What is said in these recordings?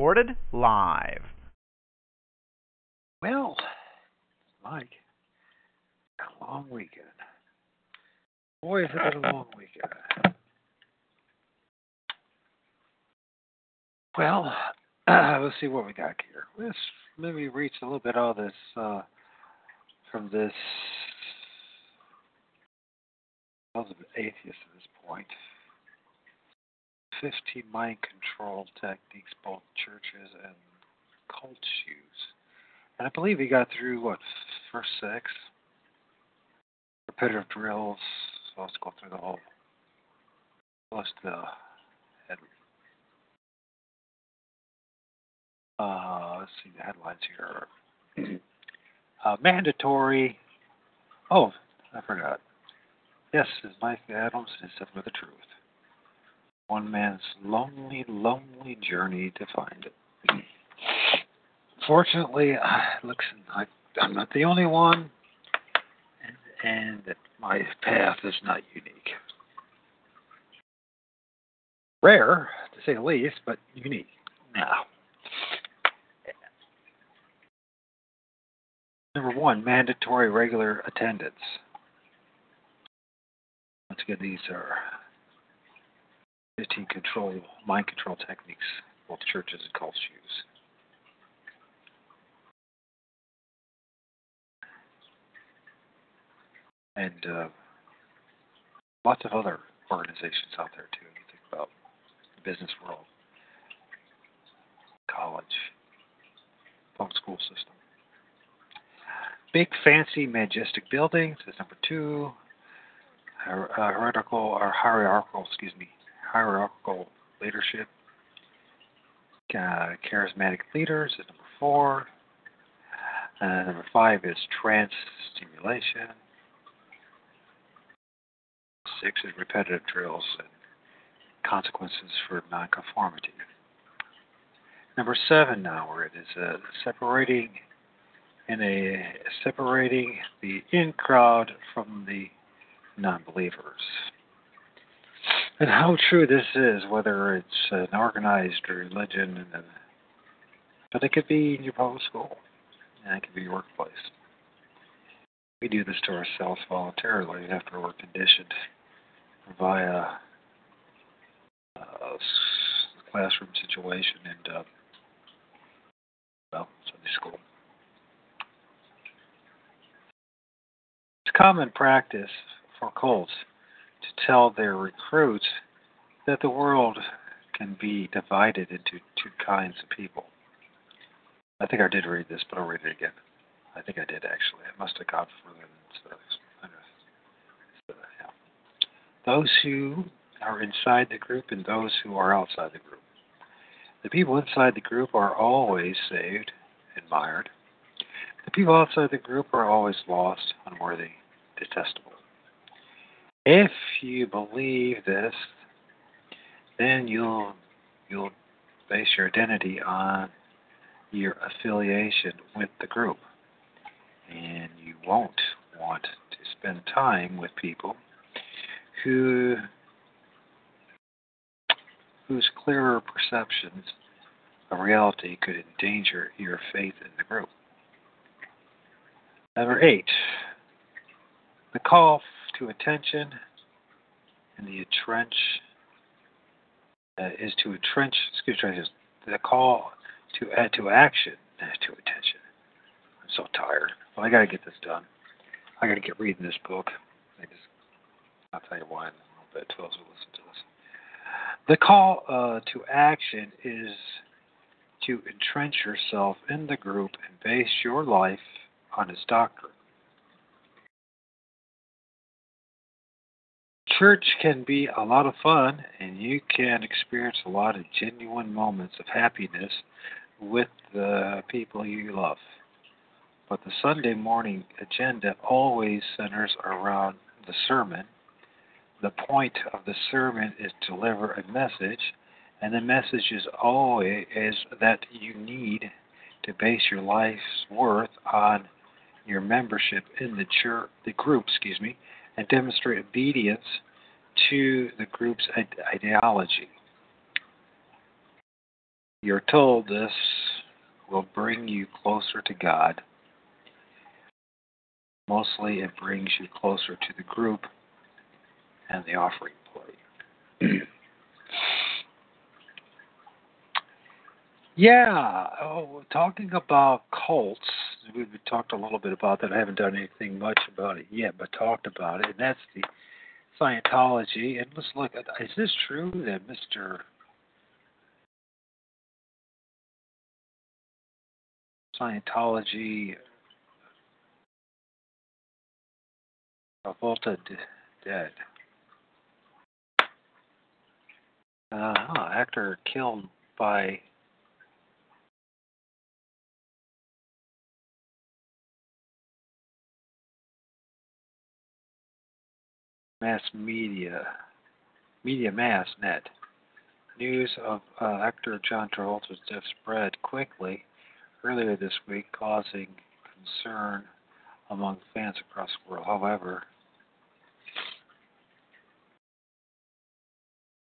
Recorded live. Well, Mike, a long weekend. Boy, has it been a long weekend. Well, uh, let's see what we got here. Let's maybe reach a little bit of this uh, from this. I was an atheist at this point. 15 mind control techniques, both churches and cults use. And I believe he got through, what, first six? Repetitive drills. So let's go through the whole. Plus the head. Uh, let's see the headlines here. uh, mandatory. Oh, I forgot. Yes, is Mike Adams is with the truth. One man's lonely, lonely journey to find it. Fortunately, uh, looks like I'm not the only one, and, and my path is not unique. Rare, to say the least, but unique. Now, number one, mandatory regular attendance. Once again, these are 15 control, mind control techniques, both churches and cults use. And uh, lots of other organizations out there too. You think about the business world, college, public school system. Big, fancy, majestic buildings is number two. Hier- uh, heretical or hierarchical, excuse me, hierarchical leadership. Uh, charismatic leaders is number four. Uh, number five is trance stimulation. Six is repetitive drills and consequences for nonconformity. Number seven now, where it is uh, separating in a separating the in crowd from the non-believers. And how true this is, whether it's an organized religion, and but it could be in your public school, and it could be your workplace. We do this to ourselves voluntarily after we're conditioned via uh, classroom situation and uh, well, Sunday school. It's common practice for cults to tell their recruits that the world can be divided into two kinds of people. I think I did read this, but I'll read it again. I think I did actually. I must have gone further than so, yeah. Those who are inside the group and those who are outside the group. The people inside the group are always saved, admired. The people outside the group are always lost, unworthy, detestable. If you believe this, then you'll you'll base your identity on your affiliation with the group. And you won't want to spend time with people who whose clearer perceptions of reality could endanger your faith in the group. Number eight, the call to attention and the entrench uh, is to entrench. Excuse me, the call to add to action is to attention. I'm so tired. Well, I got to get this done. I got to get reading this book. I just, I'll tell you why in a little bit. Those who listen to this. The call uh, to action is to entrench yourself in the group and base your life on its doctrine. Church can be a lot of fun, and you can experience a lot of genuine moments of happiness with the people you love. But the Sunday morning agenda always centers around the sermon. The point of the sermon is to deliver a message, and the message is always is that you need to base your life's worth on your membership in the church, the group, excuse me, and demonstrate obedience to the group's ideology. You're told this will bring you closer to God. Mostly, it brings you closer to the group and the offering plate. yeah, oh, talking about cults, we've talked a little bit about that. I haven't done anything much about it yet, but talked about it, and that's the Scientology. And let's look at is this true that Mr. Scientology Travolta dead? Uh. Actor killed by mass media, media mass net. News of uh, actor John Travolta's death spread quickly earlier this week, causing concern among fans across the world. However,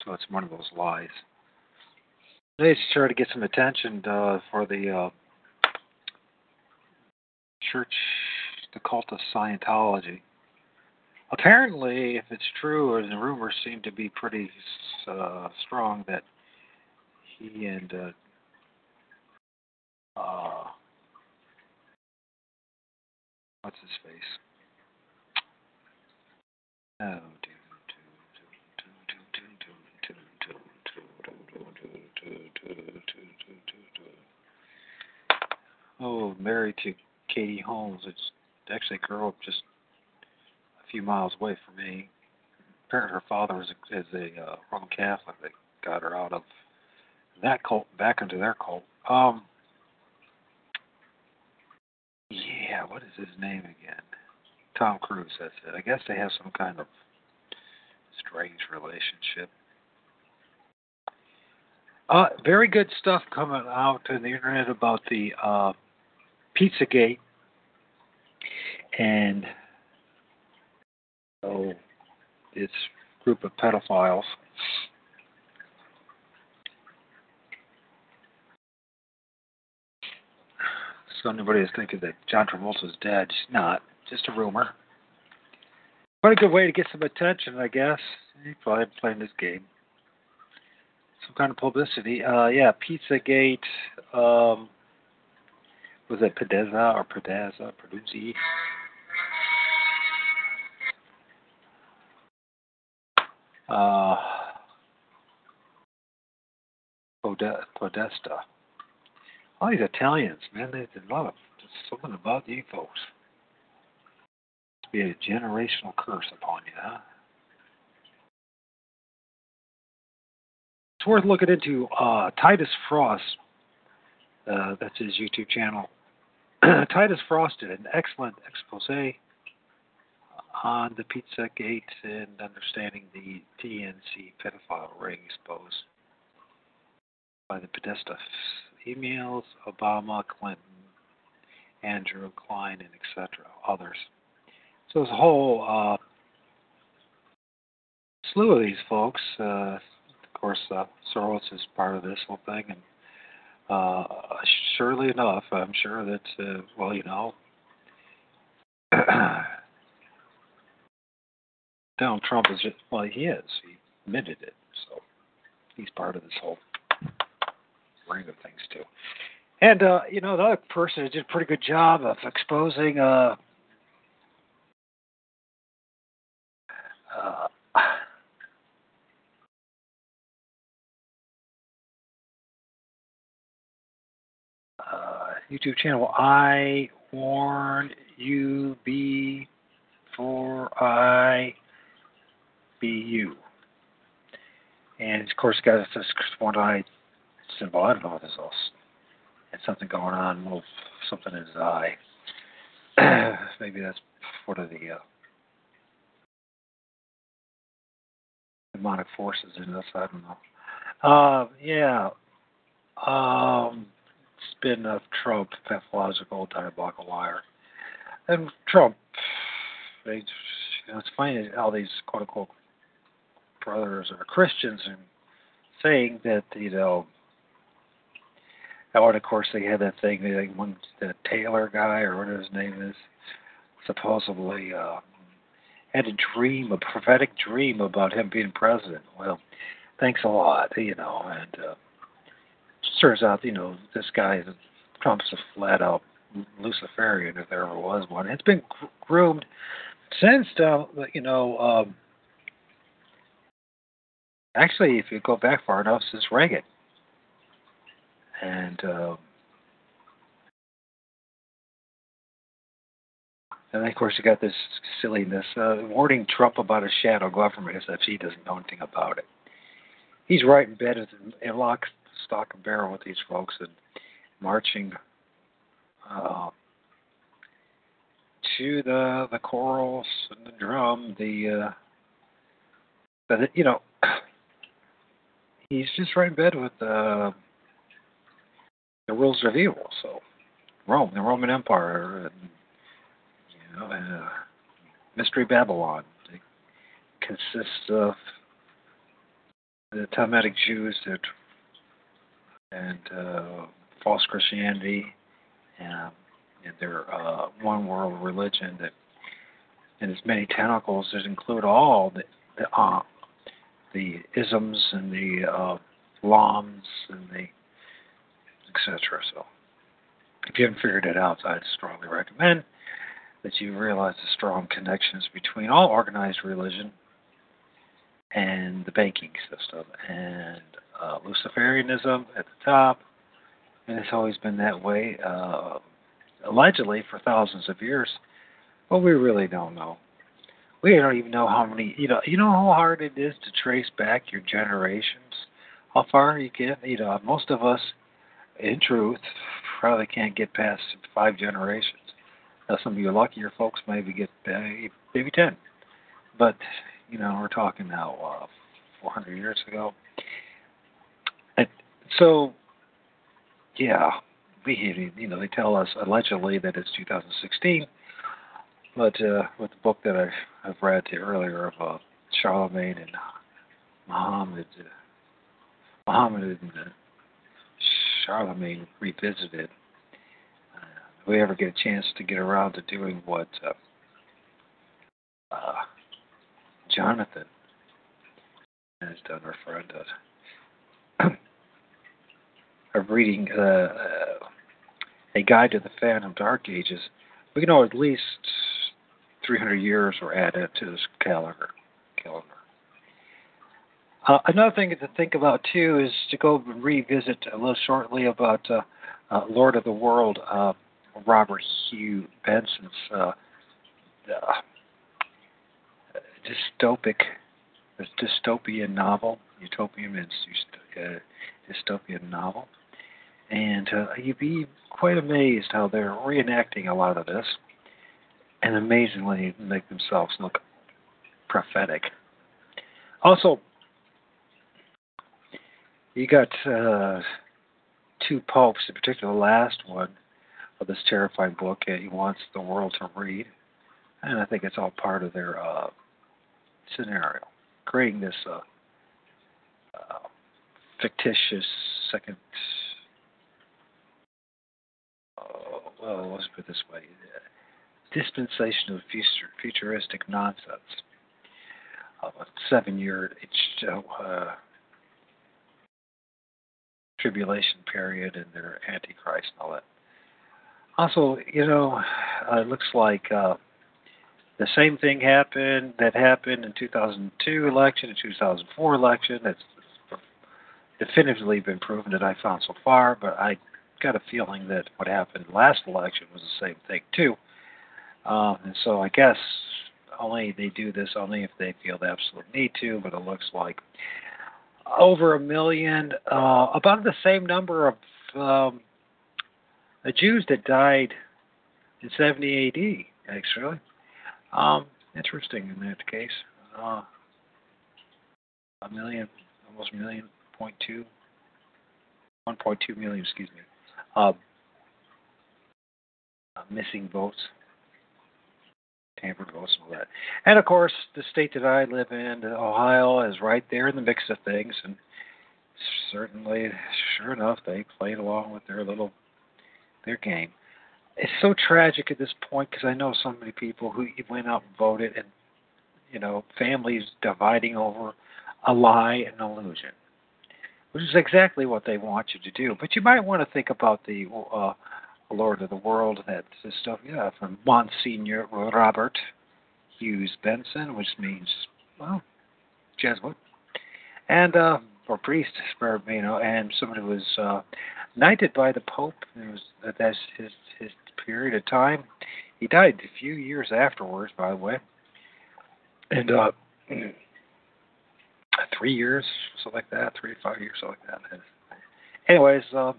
so it's one of those lies. They just try to get some attention uh, for the uh, church, the cult of Scientology. Apparently, if it's true, and the rumors seem to be pretty uh, strong that he and uh, uh, what's his face? Oh, Oh, married to Katie Holmes. It's actually a girl just few miles away from me. Apparently, her father was a, is a uh, Roman Catholic that got her out of that cult back into their cult. Um, yeah, what is his name again? Tom Cruise. That's it. I guess they have some kind of strange relationship. Uh, very good stuff coming out on the internet about the uh, Pizzagate and so it's a group of pedophiles. So anybody is thinking that John Travolta's dead, he's not. Just a rumor. What a good way to get some attention, I guess. He's probably playing this game. Some kind of publicity. Uh, yeah, Pizzagate. Um, was it Pedeza or Pedeza? Peduzzi? Uh, Podesta. All these Italians, man, there's a lot of something about you folks. It's be a generational curse upon you, huh? It's worth looking into. Uh, Titus Frost, uh, that's his YouTube channel. Titus Frost did an excellent expose on the Pizza Gate and understanding the DNC pedophile ring exposed by the Podesta emails, Obama, Clinton, Andrew Klein, and etc. Others. So there's a whole uh, slew of these folks. Uh, of course, uh, Soros is part of this whole thing, and uh, surely enough, I'm sure that uh, well, you know. Donald Trump is just well, he is. He admitted it, so he's part of this whole ring of things too. And uh, you know, the other person did a pretty good job of exposing uh, uh, uh, YouTube channel. I warn you before I BU. And of course, got this one eye symbol. I don't know what this is. Had something going on, little something in his eye. Maybe that's one of the uh, demonic forces in this. I don't know. Uh, yeah. Um, spin of Trump, pathological, diabolical liar. And Trump, it's funny how these quote unquote brothers are Christians and saying that, you know, oh, and of course they had that thing, they, one, the Taylor guy or whatever his name is, supposedly uh, had a dream, a prophetic dream about him being president. Well, thanks a lot, you know, and uh, turns out, you know, this guy, Trump's a flat out Luciferian if there ever was one. It's been groomed since, uh, you know, um, actually, if you go back far enough, since Reagan. And, uh, and then, of course, you got this silliness uh, warning Trump about a shadow government as if he doesn't know anything about it. He's right in bed in lock, stock, and barrel with these folks and marching uh, to the the chorus and the drum, the uh, you know he's just right in bed with uh, the rules of evil. So Rome, the Roman Empire, and you know, uh, Mystery Babylon. It consists of the Talmudic Jews that and uh, false Christianity and, and their uh, one world religion that and its many tentacles that include all the the, uh, the isms and the uh, lams and the etc. So if you haven't figured it out, I'd strongly recommend that you realize the strong connections between all organized religion and the banking system and uh, Luciferianism at the top, and it's always been that way, uh, allegedly for thousands of years. But we really don't know. We don't even know how many. You know, you know how hard it is to trace back your generations. How far you get. You know, most of us, in truth, probably can't get past five generations. Now, some of you luckier folks maybe get maybe ten, but you know, we're talking now uh, 400 years ago. And so yeah, we you know they tell us allegedly that it's 2016, but uh, with the book that I, I've read earlier of uh, Charlemagne and Muhammad, uh, Muhammad and uh, Charlemagne revisited. Uh, if we ever get a chance to get around to doing what uh, uh, Jonathan has done, our friend does of reading uh, uh, a guide to the Phantom Dark Ages, we know at least 300 years were added to this calendar. calendar. Uh, another thing to think about too is to go revisit a little shortly about uh, uh, Lord of the World, uh, Robert Hugh Benson's uh, dystopic, dystopian novel. Utopian means dystopian novel. And uh, you'd be quite amazed how they're reenacting a lot of this and amazingly make themselves look prophetic. Also, you got uh, two popes, in particular the last one of this terrifying book that he wants the world to read. And I think it's all part of their uh, scenario, creating this uh, uh fictitious second well, let's put it this way dispensation of future, futuristic nonsense. Of a seven year uh, tribulation period and their antichrist and all that. Also, you know, uh, it looks like uh, the same thing happened that happened in 2002 election and 2004 election. That's definitively been proven that I found so far, but I got a feeling that what happened last election was the same thing too. Um, and so I guess only they do this only if they feel the absolute need to, but it looks like over a million, uh, about the same number of um, Jews that died in 70 AD, actually. Um, interesting in that case. Uh, a million, almost a million point two, 1.2 million, excuse me, uh, missing votes, and all that. And of course, the state that I live in, Ohio, is right there in the mix of things, and certainly, sure enough, they played along with their little their game. It's so tragic at this point because I know so many people who went out and voted, and you know, families dividing over a lie and illusion, which is exactly what they want you to do. But you might want to think about the uh, Lord of the World, that stuff, yeah, from Monsignor Robert Hughes Benson, which means, well, Jesuit, and uh, or priest, you know, and somebody was uh, knighted by the Pope. It was that's his his period of time. He died a few years afterwards, by the way, and uh, three years, something like that, three to five years, something like that. Anyways, uh,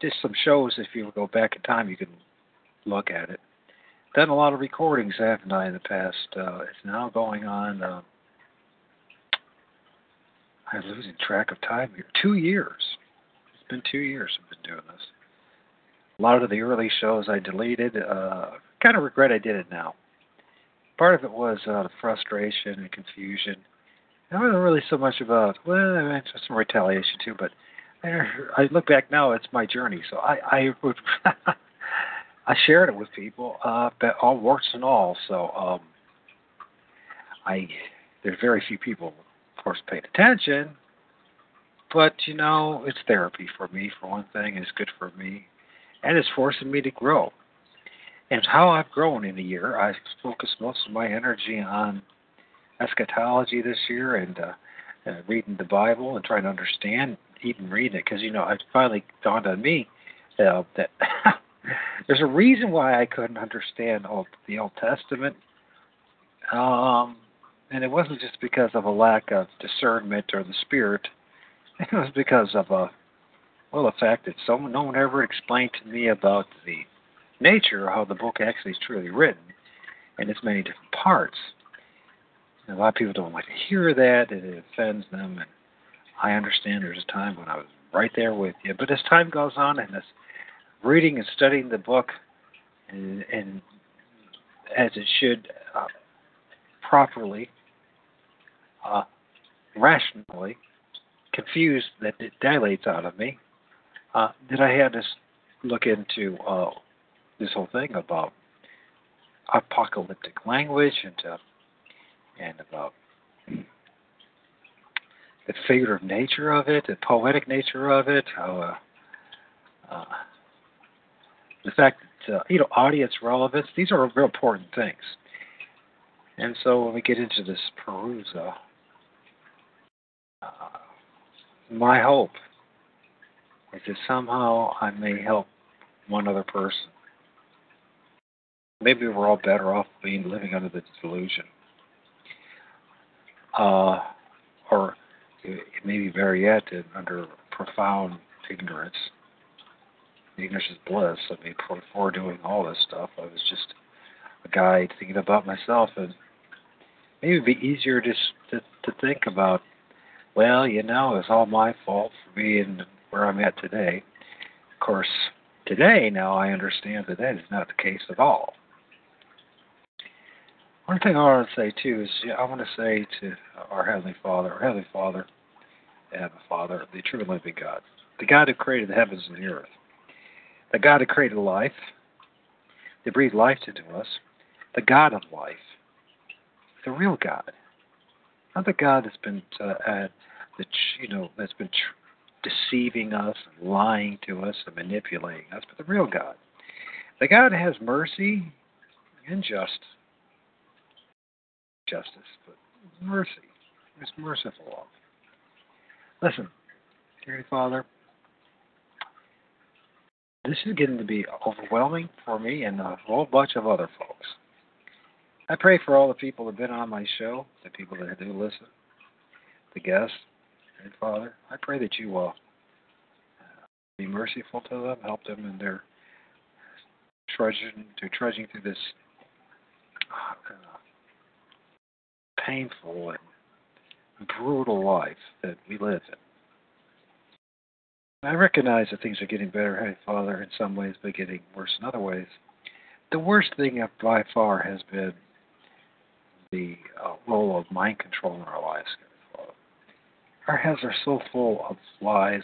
just some shows. If you go back in time, you can look at it. Done a lot of recordings, haven't I, in the past? Uh, it's now going on. Uh, I'm losing track of time here. Two years. It's been two years I've been doing this. A lot of the early shows I deleted. Uh, kind of regret I did it now. Part of it was uh, the frustration and confusion. It wasn't really so much about well, I mean, some retaliation too, but I look back now, it's my journey. So I I would I shared it with people, uh, but all warts and all. So um, I there's very few people, of course, paid attention. But you know, it's therapy for me. For one thing, it's good for me, and it's forcing me to grow. And how I've grown in a year, I focused most of my energy on eschatology this year and uh, uh, reading the Bible and trying to understand even reading it because you know it finally dawned on me uh, that there's a reason why I couldn't understand all the Old Testament, um, and it wasn't just because of a lack of discernment or the Spirit. It was because of a well, the fact that someone no one ever explained to me about the nature of how the book actually is truly written in its many different parts. And a lot of people don't like to hear that; and it offends them, and I understand there's a time when I was right there with you. But as time goes on and as reading and studying the book and, and as it should uh, properly, uh, rationally, confused that it dilates out of me, uh, that I had to look into uh, this whole thing about apocalyptic language and uh, and about the figurative nature of it, the poetic nature of it, how uh, uh, the fact that uh, you know audience relevance. These are real important things. And so when we get into this Parousia, uh, my hope is that somehow I may help one other person. Maybe we're all better off being living under the delusion. Uh, or it may be very yet under profound ignorance. Ignorance is bliss. I mean, before doing all this stuff, I was just a guy thinking about myself, and maybe it'd be easier just to, to think about. Well, you know, it's all my fault for being where I'm at today. Of course, today now I understand that that is not the case at all. One thing I want to say too is I want to say to our Heavenly Father, our Heavenly Father, Abba Father, the true and living God, the God who created the heavens and the earth, the God who created life, that breathed life into us, the God of life, the real God, not the God that's been uh, that you know that's been tr- deceiving us, and lying to us, and manipulating us, but the real God, the God has mercy and justice justice, but mercy. It's merciful love. Listen, dear Father, this is getting to be overwhelming for me and a whole bunch of other folks. I pray for all the people that have been on my show, the people that do listen, the guests, and Father. I pray that you will be merciful to them, help them in their trudging to trudging through this uh, painful and brutal life that we live in. I recognize that things are getting better, hey Father, in some ways, but getting worse in other ways. The worst thing by far has been the uh, role of mind control in our lives. Our heads are so full of lies.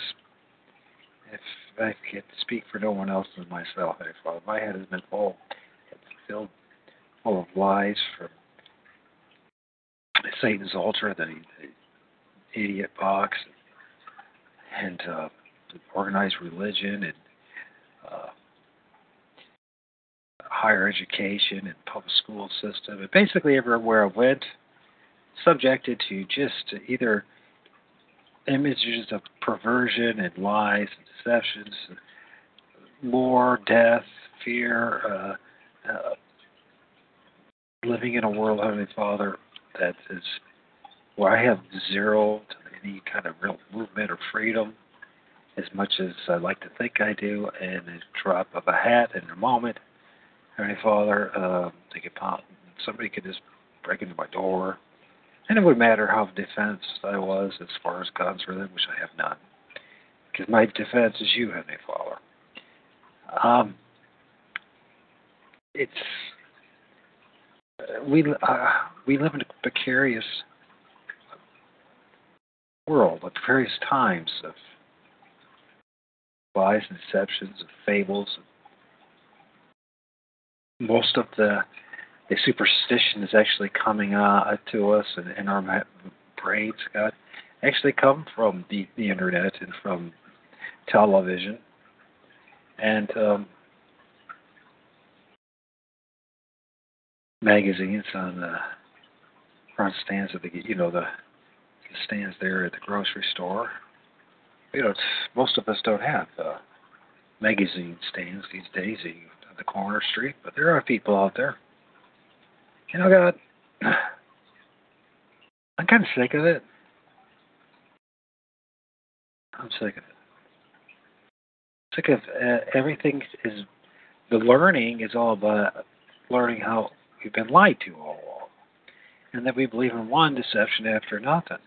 If I can speak for no one else than myself, hey Father, my head has been full, it's filled full of lies from Satan's altar, the, the idiot box, and uh, organized religion, and uh, higher education, and public school system, and basically everywhere I went, subjected to just either images of perversion and lies and deceptions, war, death, fear, uh, uh, living in a world, Heavenly Father, that is where I have zero to any kind of real movement or freedom as much as I like to think I do, and a drop of a hat in a moment. Heavenly Father, uh, they could pop, somebody could just break into my door, and it would matter how defense I was as far as guns were, then, which I have none, because my defense is you, Heavenly Father. Um, it's we uh, we live in a precarious world, at various times of lies and deceptions, of fables. Most of the the superstition is actually coming uh, to us and in our brains, God, actually come from the, the internet and from television. And um, magazines on the front stands of the you know the, the stands there at the grocery store. You know, most of us don't have uh, magazine stands these days on the corner street, but there are people out there. You know, God, I'm kind of sick of it. I'm sick of it. Sick of uh, everything is the learning is all about learning how We've been lied to all along. And that we believe in one deception after another.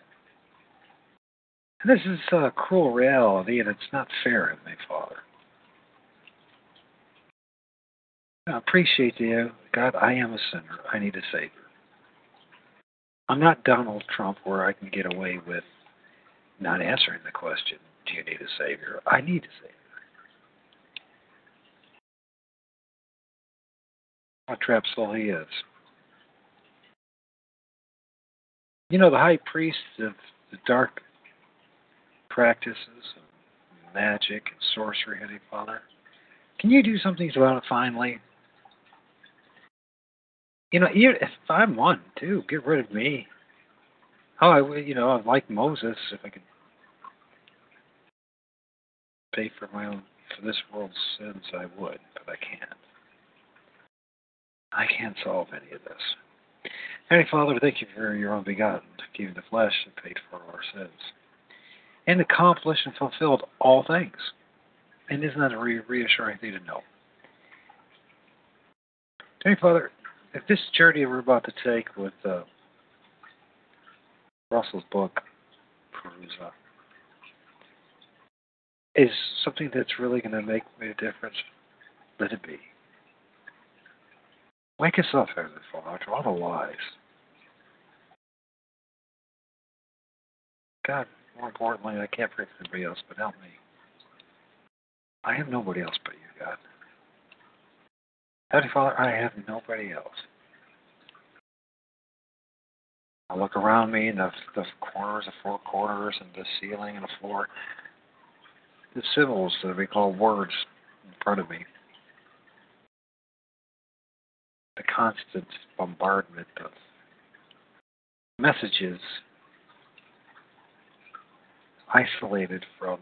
And this is a cruel reality, and it's not fair me, Father. I appreciate you. God, I am a sinner. I need a Savior. I'm not Donald Trump where I can get away with not answering the question, Do you need a Savior? I need a Savior. What trap soul he is. You know, the high priest of the dark practices of magic and sorcery, Heavenly Father. Can you do something about it finally? You know, if I'm one too, get rid of me. Oh, I would, you know, I'd like Moses if I could pay for my own for this world's sins, I would, but I can't. I can't solve any of this. Heavenly Father, thank you for your own begotten, giving the flesh and paid for our sins, and accomplished and fulfilled all things. And isn't that a re- reassuring thing to know? Heavenly Father, if this journey we're about to take with uh, Russell's book, Parousia, is something that's really going to make a difference, let it be. Wake us up, Heavenly Father, to all the lies. God, more importantly, I can't pray for anybody else, but help me. I have nobody else but you, God. Heavenly Father, I have nobody else. I look around me and the, the corners, the four corners, and the ceiling and the floor. The symbols that we call words in front of me. The constant bombardment of messages isolated from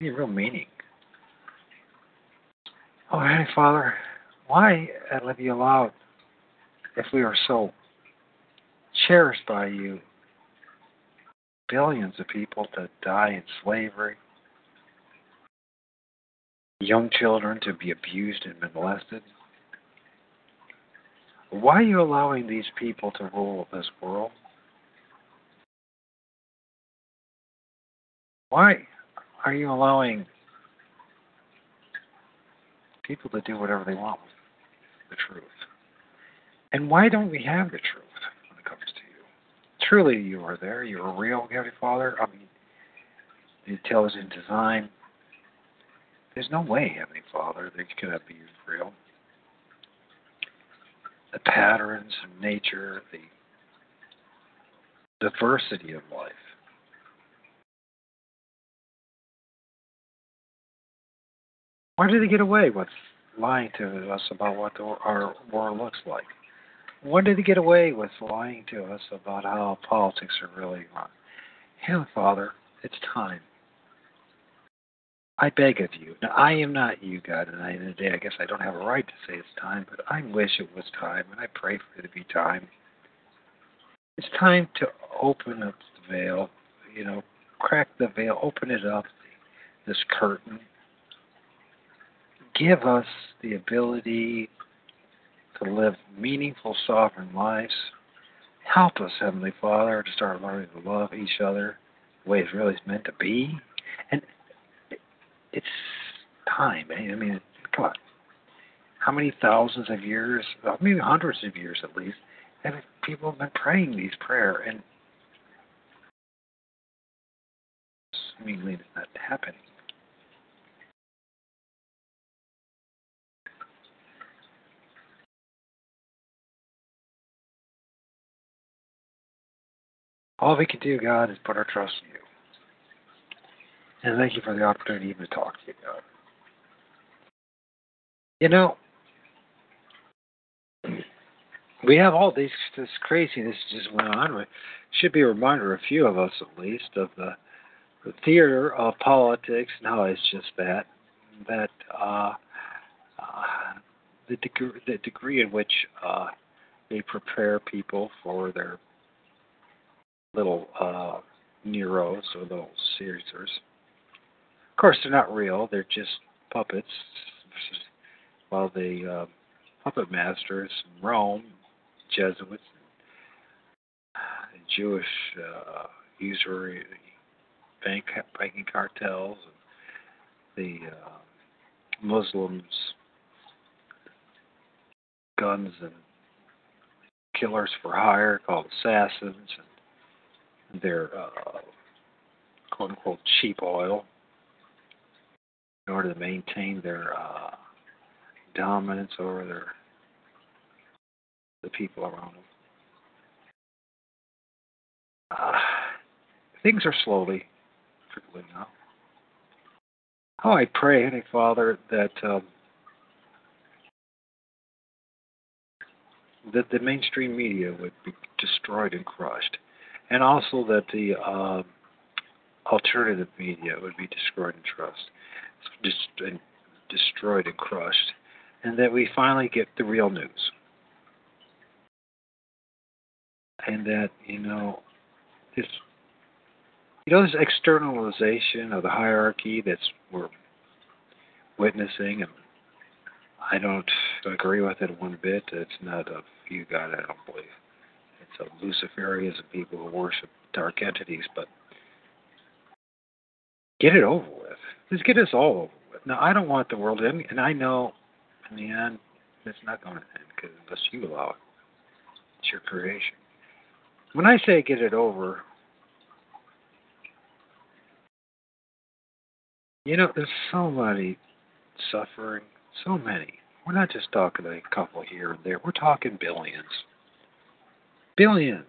any real meaning. Oh, Heavenly Father, Why uh, have you allowed, if we are so cherished by you, billions of people to die in slavery, young children to be abused and molested? Why are you allowing these people to rule this world? Why are you allowing people to do whatever they want with the truth? And why don't we have the truth when it comes to you? Truly, you are there. You are a real, Heavenly Father. I mean, the intelligent design. There's no way, Heavenly Father, that you cannot be real. The patterns of nature, the diversity of life. Why do they get away with lying to us about what the, our world looks like? Why did they get away with lying to us about how politics are really run? Heavenly Father, it's time. I beg of you. Now, I am not you, God, and I, in the day, I guess I don't have a right to say it's time, but I wish it was time, and I pray for it to be time. It's time to open up the veil, you know, crack the veil, open it up, this curtain, give us the ability to live meaningful, sovereign lives. Help us, Heavenly Father, to start learning to love each other the way it's really meant to be. It's time. Eh? I mean, come on. How many thousands of years, maybe hundreds of years at least, have people been praying these prayer and seemingly it's not happening. All we can do, God, is put our trust in you. And thank you for the opportunity to talk to you. You know, we have all these this craziness just went on. It should be a reminder, of a few of us at least, of the, the theater of politics and how it's just that that uh, uh, the degree the degree in which uh, they prepare people for their little uh, Neros or little Caesars. Of course, they're not real; they're just puppets. While the uh, puppet masters in Rome, Jesuits, Jewish uh, usury bank banking cartels, the uh, Muslims, guns and killers for hire called assassins, and their uh, quote unquote cheap oil in order to maintain their uh, dominance over their the people around them. Uh, things are slowly trickling out. Oh, I pray, Heavenly Father, that um, that the mainstream media would be destroyed and crushed and also that the uh, alternative media would be destroyed and just and destroyed and crushed, and that we finally get the real news, and that you know this you know this externalization of the hierarchy that's we're witnessing and I don't agree with it one bit. It's not a you God, I don't believe of Luciferians and people who worship dark entities, but get it over with. Just get us all over with. Now, I don't want the world to end, and I know in the end it's not going to end because unless you allow it, it's your creation. When I say get it over, you know, there's so many suffering, so many. We're not just talking a couple here and there. We're talking billions. Billions.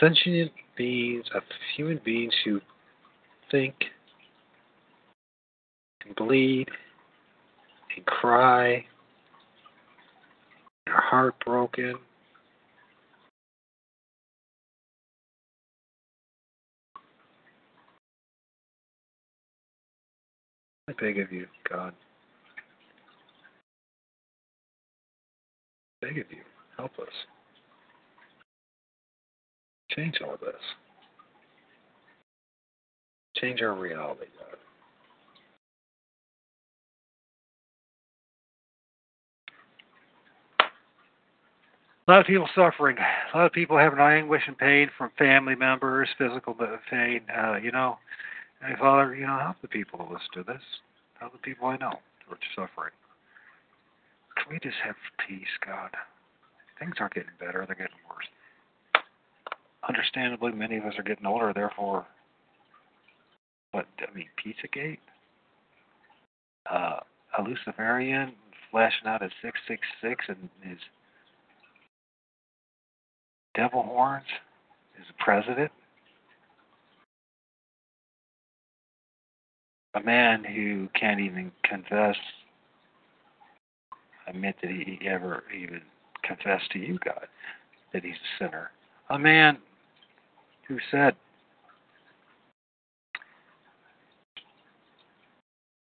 Sentient beings of human beings who think and bleed and cry and are heartbroken. I beg of you, God. I Beg of you, help us. Change all this. Change our reality, God. A lot of people suffering. A lot of people having anguish and pain from family members, physical pain. Uh, you know, hey, Father, you know, help the people who listen to this. Help the people I know who are suffering. Can we just have peace, God? Things aren't getting better; they're getting worse. Understandably, many of us are getting older, therefore. What I mean, Pizzagate, uh, Luciferian flashing out at six six six and his devil horns is the president. A man who can't even confess, admit that he ever even confessed to you, God, that he's a sinner. A man who said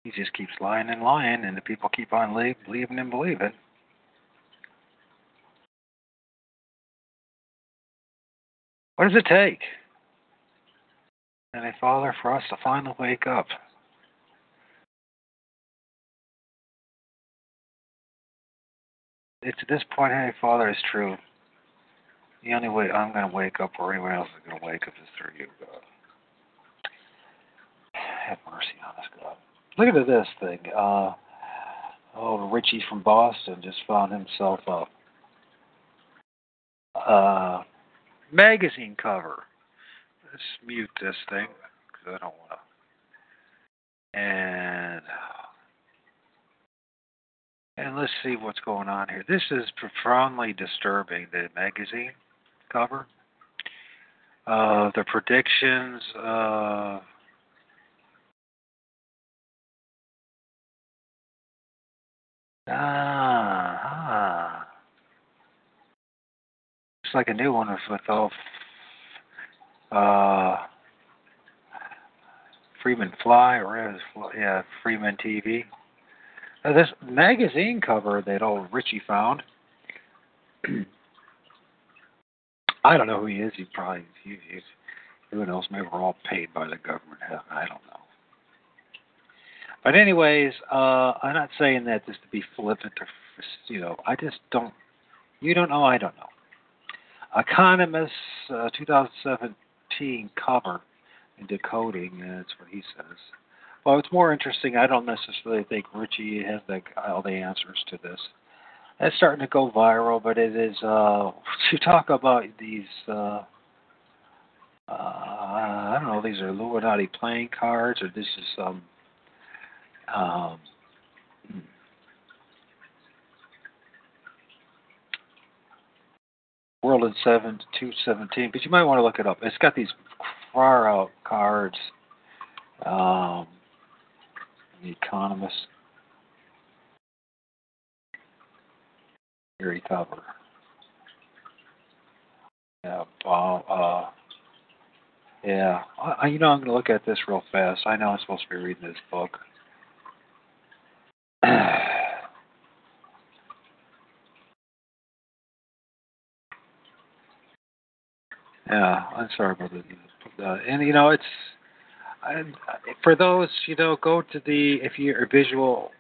he just keeps lying and lying, and the people keep on believing and believing. What does it take? And a Father, for us to finally wake up. It's at this point, hey, Father, is true. The only way I'm going to wake up or anyone else is going to wake up is through you, God. Have mercy on us, God. Look at this thing. Uh, oh, Richie from Boston just found himself a uh, magazine cover. Let's mute this thing because I don't want to. And and let's see what's going on here. This is profoundly disturbing. The magazine cover. Uh, the predictions. Uh, ah, ah. Like a new one with all uh, Freeman Fly or yeah Freeman TV. Uh, this magazine cover that old Richie found. I don't know who he is. He probably he, he's who knows. Maybe we're all paid by the government. I don't know. But anyways, uh, I'm not saying that just to be flippant or you know. I just don't. You don't know. I don't know. Economist, uh, 2017 cover in decoding. That's what he says. Well, it's more interesting. I don't necessarily think Richie has the, all the answers to this. It's starting to go viral, but it is uh, to talk about these. Uh, uh, I don't know. These are Illuminati playing cards, or this is some. Um, World in seven two seventeen, but you might want to look it up. It's got these far out cards. Um, the Economist. Gary cover. Yeah, uh, yeah. I, you know, I'm going to look at this real fast. I know I'm supposed to be reading this book. yeah, I'm sorry about that. Uh, and you know, it's I, for those, you know, go to the if you're visual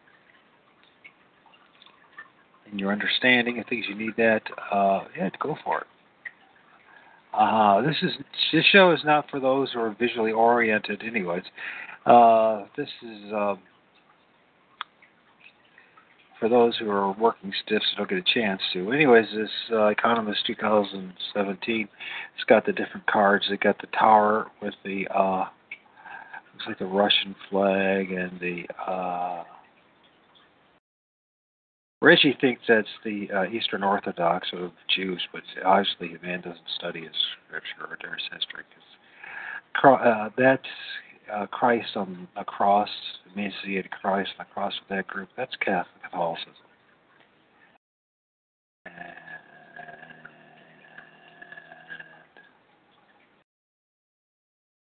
and your understanding of things, you need that. Uh, yeah, go for it. Uh, this is this show is not for those who are visually oriented, anyways. Uh, this is um, for those who are working stiffs who don't get a chance to. Anyways, this uh, Economist 2017, it's got the different cards. It got the tower with the uh, looks like the Russian flag and the uh, Richie thinks that's the uh, Eastern Orthodox of Jews, but obviously the man doesn't study his scripture or their history. Cause, uh, that's uh, Christ on a cross, emancipated Christ on a cross with that group. That's Catholic Catholicism. And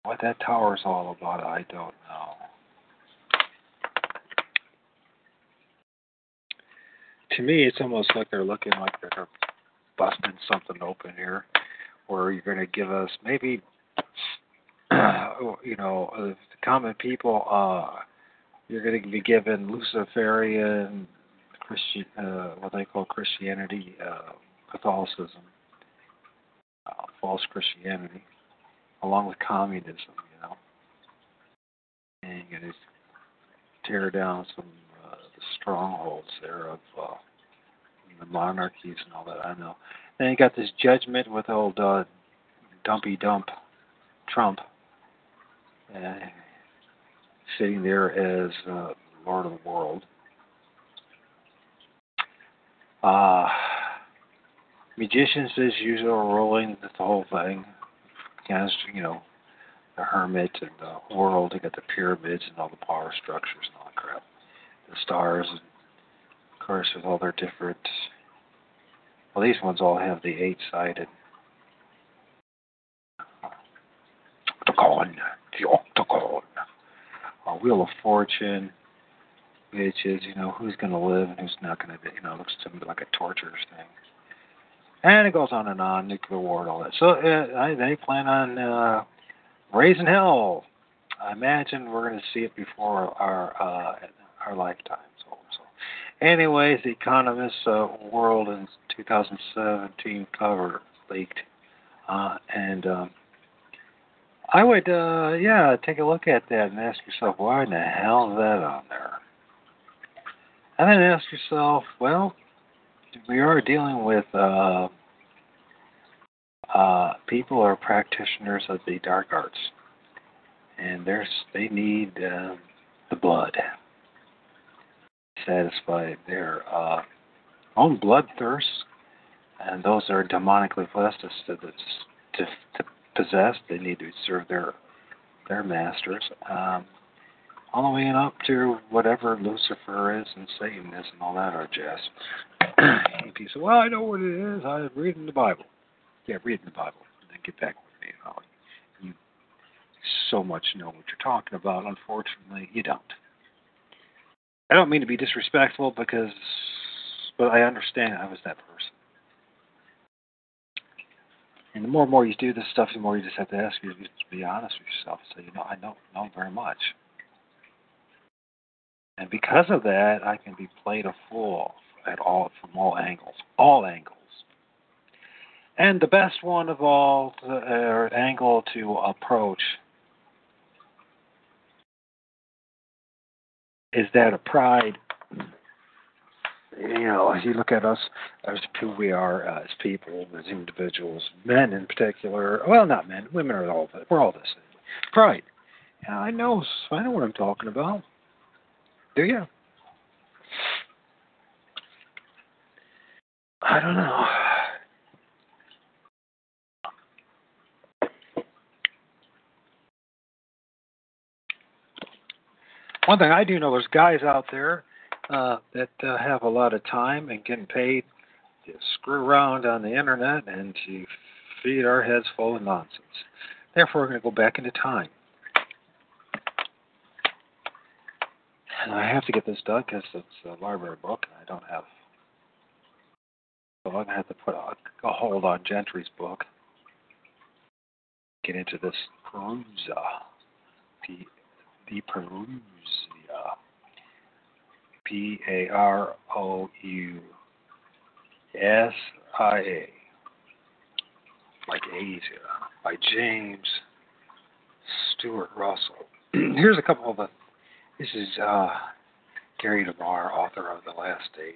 what that tower is all about, I don't know. to me, it's almost like they're looking like they're busting something open here, where you're going to give us maybe, you know, uh, common people. Uh, you're going to be given Luciferian Christian, uh, what they call Christianity, uh, Catholicism, uh, false Christianity, along with communism, you know, and you're going to tear down some uh, the strongholds there of uh, the monarchies and all that. I know. Then you got this judgment with old uh, dumpy dump Trump. Uh, sitting there as uh, Lord of the world. Uh, magicians, as usual, rolling the whole thing against, you know, the hermit and the world. They got the pyramids and all the power structures and all that crap. The stars, and of course, with all their different. Well, these ones all have the eight-sided. The octagon a Wheel of Fortune, which is, you know, who's going to live and who's not going to, be you know, looks to me like a torture thing. And it goes on and on, nuclear war and all that. So uh, they plan on uh, raising hell. I imagine we're going to see it before our uh, our lifetimes. Also. Anyways, the Economist uh, World in 2017 cover leaked, uh, and um, I would, uh, yeah, take a look at that and ask yourself, why in the hell is that on there? And then ask yourself, well, we are dealing with uh, uh, people or practitioners of the dark arts, and there's they need uh, the blood to satisfy their uh, own bloodthirst, and those are demonically blessed to, to, to possessed. They need to serve their their masters. Um, all the way up to whatever Lucifer is and Satan is and all that are just. if you say, well, I know what it is. I read in the Bible. Yeah, read in the Bible. And then get back with me. You so much know what you're talking about. Unfortunately, you don't. I don't mean to be disrespectful because, but I understand I was that person. And the more and more you do this stuff, the more you just have to ask you to be honest with yourself. Say, you know, I don't know very much. And because of that, I can be played a fool at all from all angles, all angles. And the best one of all, the uh, angle to approach is that of pride you know, as you look at us as who we are uh, as people, as individuals, men in particular. Well, not men, women are all. We're all same. Pride. Yeah, I know. I know what I'm talking about. Do you? I don't know. One thing I do know, there's guys out there uh, that uh, have a lot of time and getting paid to screw around on the internet and to feed our heads full of nonsense. Therefore, we're going to go back into time. And I have to get this done because it's a library book and I don't have. So I'm going to have to put a, a hold on Gentry's book. Get into this Parousia. The, the Parousia. P A R O U S I A, like Asia, by James Stuart Russell. Here's a couple of the. This is uh, Gary DeMar, author of The Last Days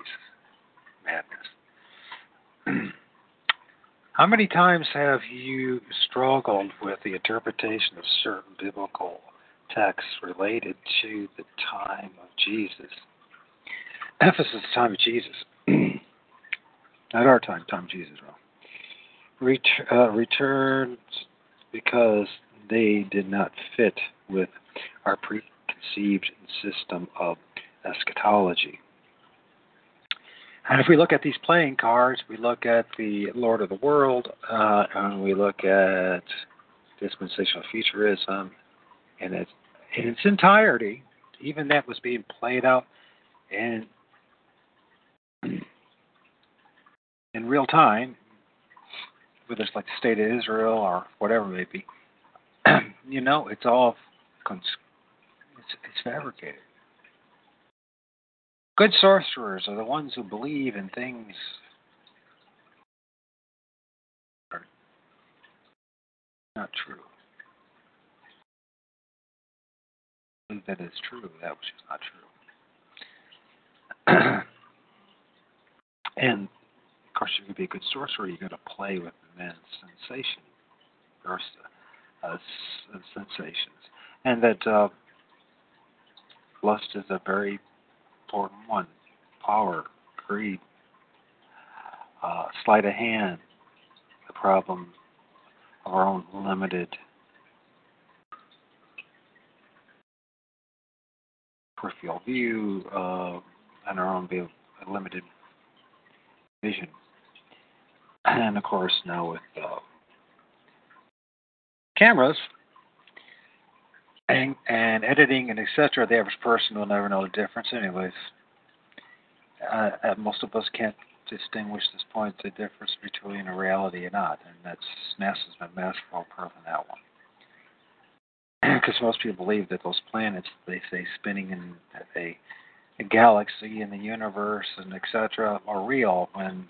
Madness. How many times have you struggled with the interpretation of certain biblical texts related to the time of Jesus? Ephesus, the time of Jesus. Not our time, time of Jesus, well. Ret- uh, returns because they did not fit with our preconceived system of eschatology. And if we look at these playing cards, we look at the Lord of the World, uh, and we look at dispensational futurism, and it's in its entirety, even that was being played out in in real time, whether it's like the state of Israel or whatever it may be, you know, it's all cons- it's, it's fabricated. Good sorcerers are the ones who believe in things not true. That is true, that which is not true. and of course, you can be a good sorcerer. You got to play with men's sensation, or uh, sensations, and that uh, lust is a very important one. Power, greed, uh, sleight of hand, the problem of our own limited peripheral view uh, and our own limited vision. And of course, now with uh, cameras and, and editing and etc., the average person will never know the difference, anyways. Uh, most of us can't distinguish this point the difference between a reality and not, and that's NASA's been masterful proof in that one. Because most people believe that those planets they say spinning in a, a galaxy in the universe and etc. are real when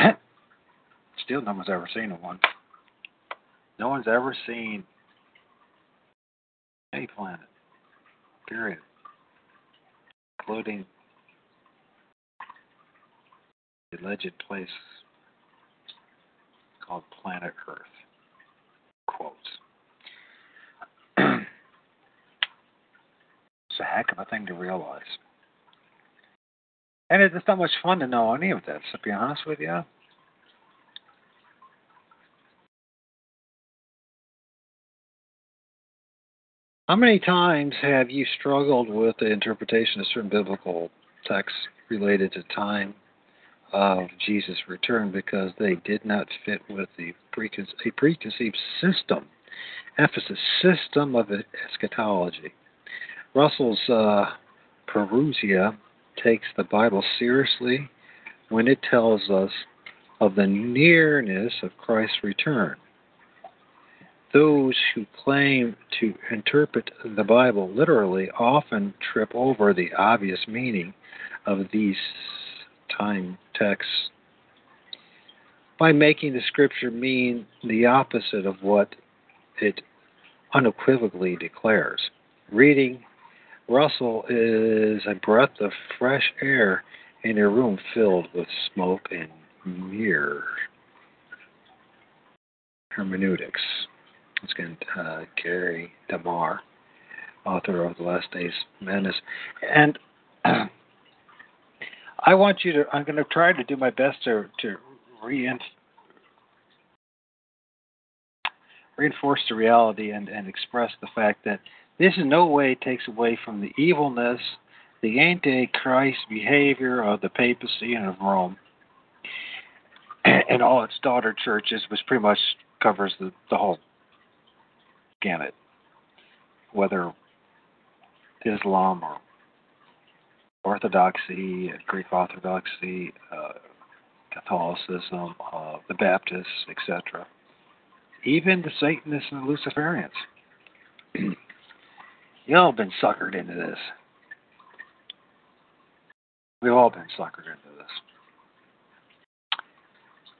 still no one's ever seen one. No one's ever seen any planet, period, including the alleged place called planet Earth. Quotes. it's a heck of a thing to realize. And it's not much fun to know any of this, to be honest with you. How many times have you struggled with the interpretation of certain biblical texts related to time of Jesus' return because they did not fit with the preconce- a preconceived system, emphasis, system of eschatology? Russell's uh, Parousia takes the Bible seriously when it tells us of the nearness of Christ's return those who claim to interpret the Bible literally often trip over the obvious meaning of these time texts by making the scripture mean the opposite of what it unequivocally declares. Reading Russell is a breath of fresh air in a room filled with smoke and mirror hermeneutics. Once again, uh, Gary DeMar, author of The Last Days Madness. And I want you to, I'm going to try to do my best to, to reinforce reinforce the reality and, and express the fact that this in no way takes away from the evilness, the antichrist behavior of the papacy and of Rome and all its daughter churches, which pretty much covers the, the whole gamut, whether Islam or Orthodoxy, Greek Orthodoxy, uh, Catholicism, uh, the Baptists, etc. Even the Satanists and the Luciferians. all been suckered into this. We've all been suckered into this.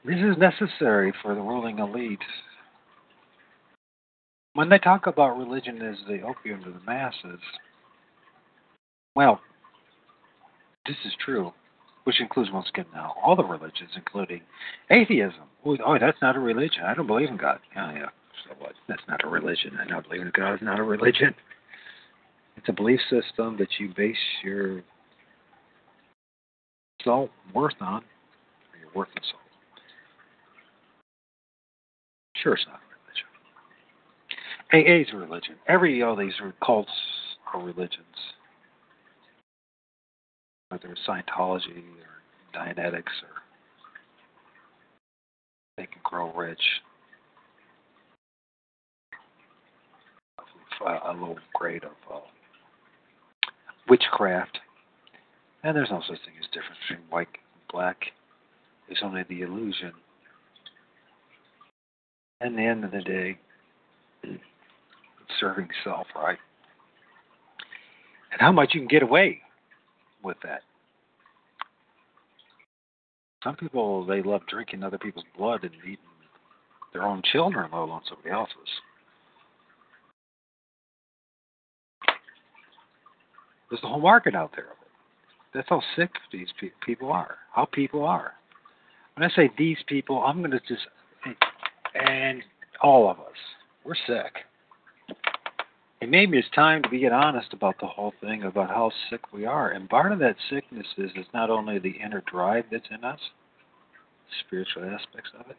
This is necessary for the ruling elite when they talk about religion as the opium to the masses, well, this is true, which includes once again now all the religions, including atheism. Oh, that's not a religion. I don't believe in God. Oh, yeah. So what? That's not a religion. I don't believe in God. It's not a religion. It's a belief system that you base your salt worth on, or your worth of salt. Sure, it's not. A religion. AA is a religion. Every all these are cults are religions, whether it's Scientology or Dianetics or they can grow rich. A low grade of uh, witchcraft, and there's no such thing as difference between white and black. is only the illusion. And the end of the day, serving self right. And how much you can get away with that. Some people they love drinking other people's blood and eating their own children, let alone somebody else's. There's a whole market out there. That's how sick these pe- people are. How people are. When I say these people, I'm going to just and all of us, we're sick. And maybe it's time to be get honest about the whole thing about how sick we are. And part of that sickness is is not only the inner drive that's in us, spiritual aspects of it,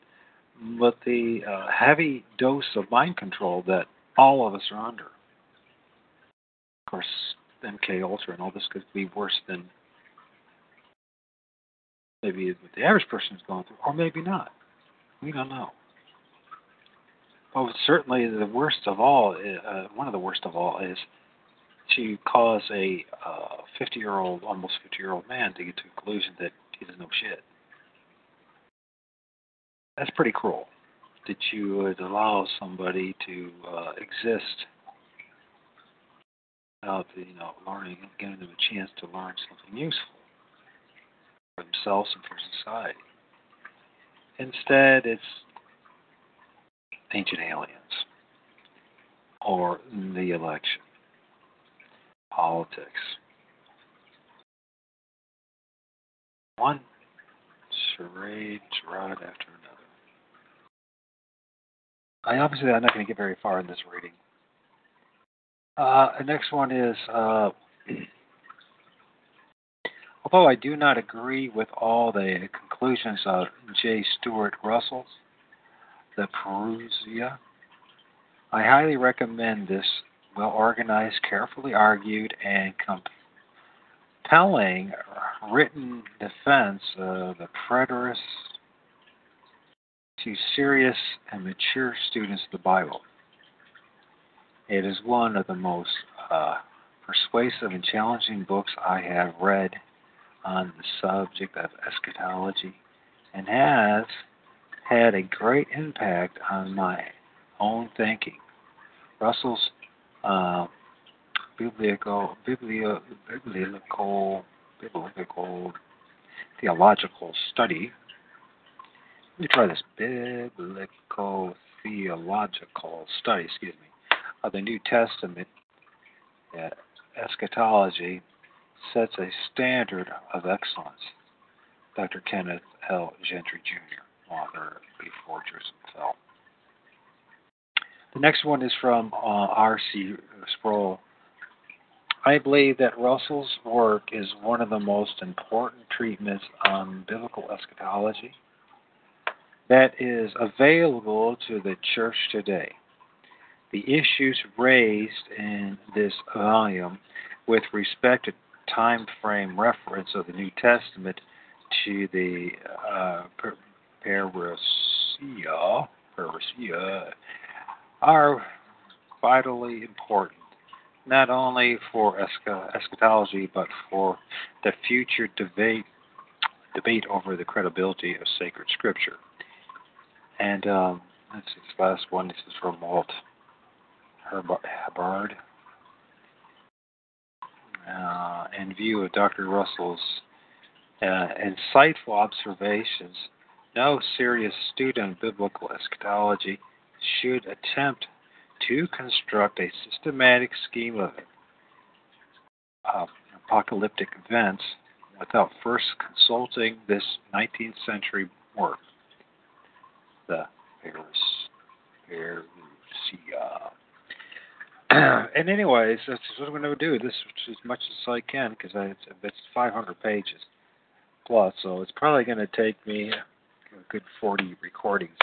but the uh, heavy dose of mind control that all of us are under. Of course, MK Ultra and all this could be worse than maybe what the average person is going through, or maybe not. We don't know. But certainly, the worst of all, uh, one of the worst of all, is to cause a 50 uh, year old, almost 50 year old man to get to a conclusion that he doesn't know shit. That's pretty cruel. That you would allow somebody to uh, exist without, you know, learning and giving them a chance to learn something useful for themselves and for society. Instead, it's ancient aliens or the election, politics. One charade, charade after another. I obviously I'm not going to get very far in this reading. Uh, the next one is uh, although I do not agree with all the conclusions of J. Stuart Russell's The Parousia, I highly recommend this well organized, carefully argued, and compelling written defense of the preterist to serious and mature students of the Bible. It is one of the most uh, persuasive and challenging books I have read on the subject of eschatology and has had a great impact on my own thinking. Russell's uh, biblical, biblical, biblical theological study. Let me try this. Biblical theological study, excuse me, of the New Testament eschatology sets a standard of excellence. Dr. Kenneth L. Gentry Jr., author before Jerusalem fell. The next one is from uh, R.C. Sproul. I believe that Russell's work is one of the most important treatments on biblical eschatology that is available to the church today. The issues raised in this volume with respect to time frame reference of the New Testament to the uh, parousia, parousia are vitally important, not only for eschatology but for the future debate debate over the credibility of sacred scripture. And um, this is the last one. This is from Walt Hubbard. Uh, in view of Dr. Russell's uh, insightful observations, no serious student of biblical eschatology should attempt to construct a systematic scheme of uh, apocalyptic events without first consulting this 19th century work the Paris Parousia. and anyways, that's what I'm going to do. This as much as I can because it's 500 pages plus, so it's probably going to take me a good 40 recordings.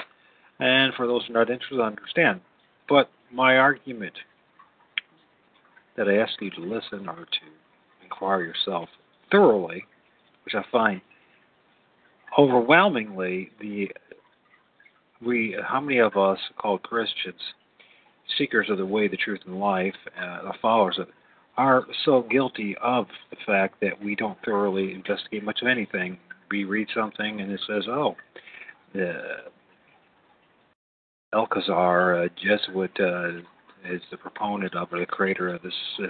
And for those who are not interested, I understand. But my argument that I ask you to listen or to inquire yourself thoroughly, which I find overwhelmingly the we, how many of us called Christians, seekers of the way, the truth, and life, uh, the followers of it, are so guilty of the fact that we don't thoroughly investigate much of anything we read something and it says, "Oh, the Alcazar, a Jesuit, uh, is the proponent of or the creator of this uh,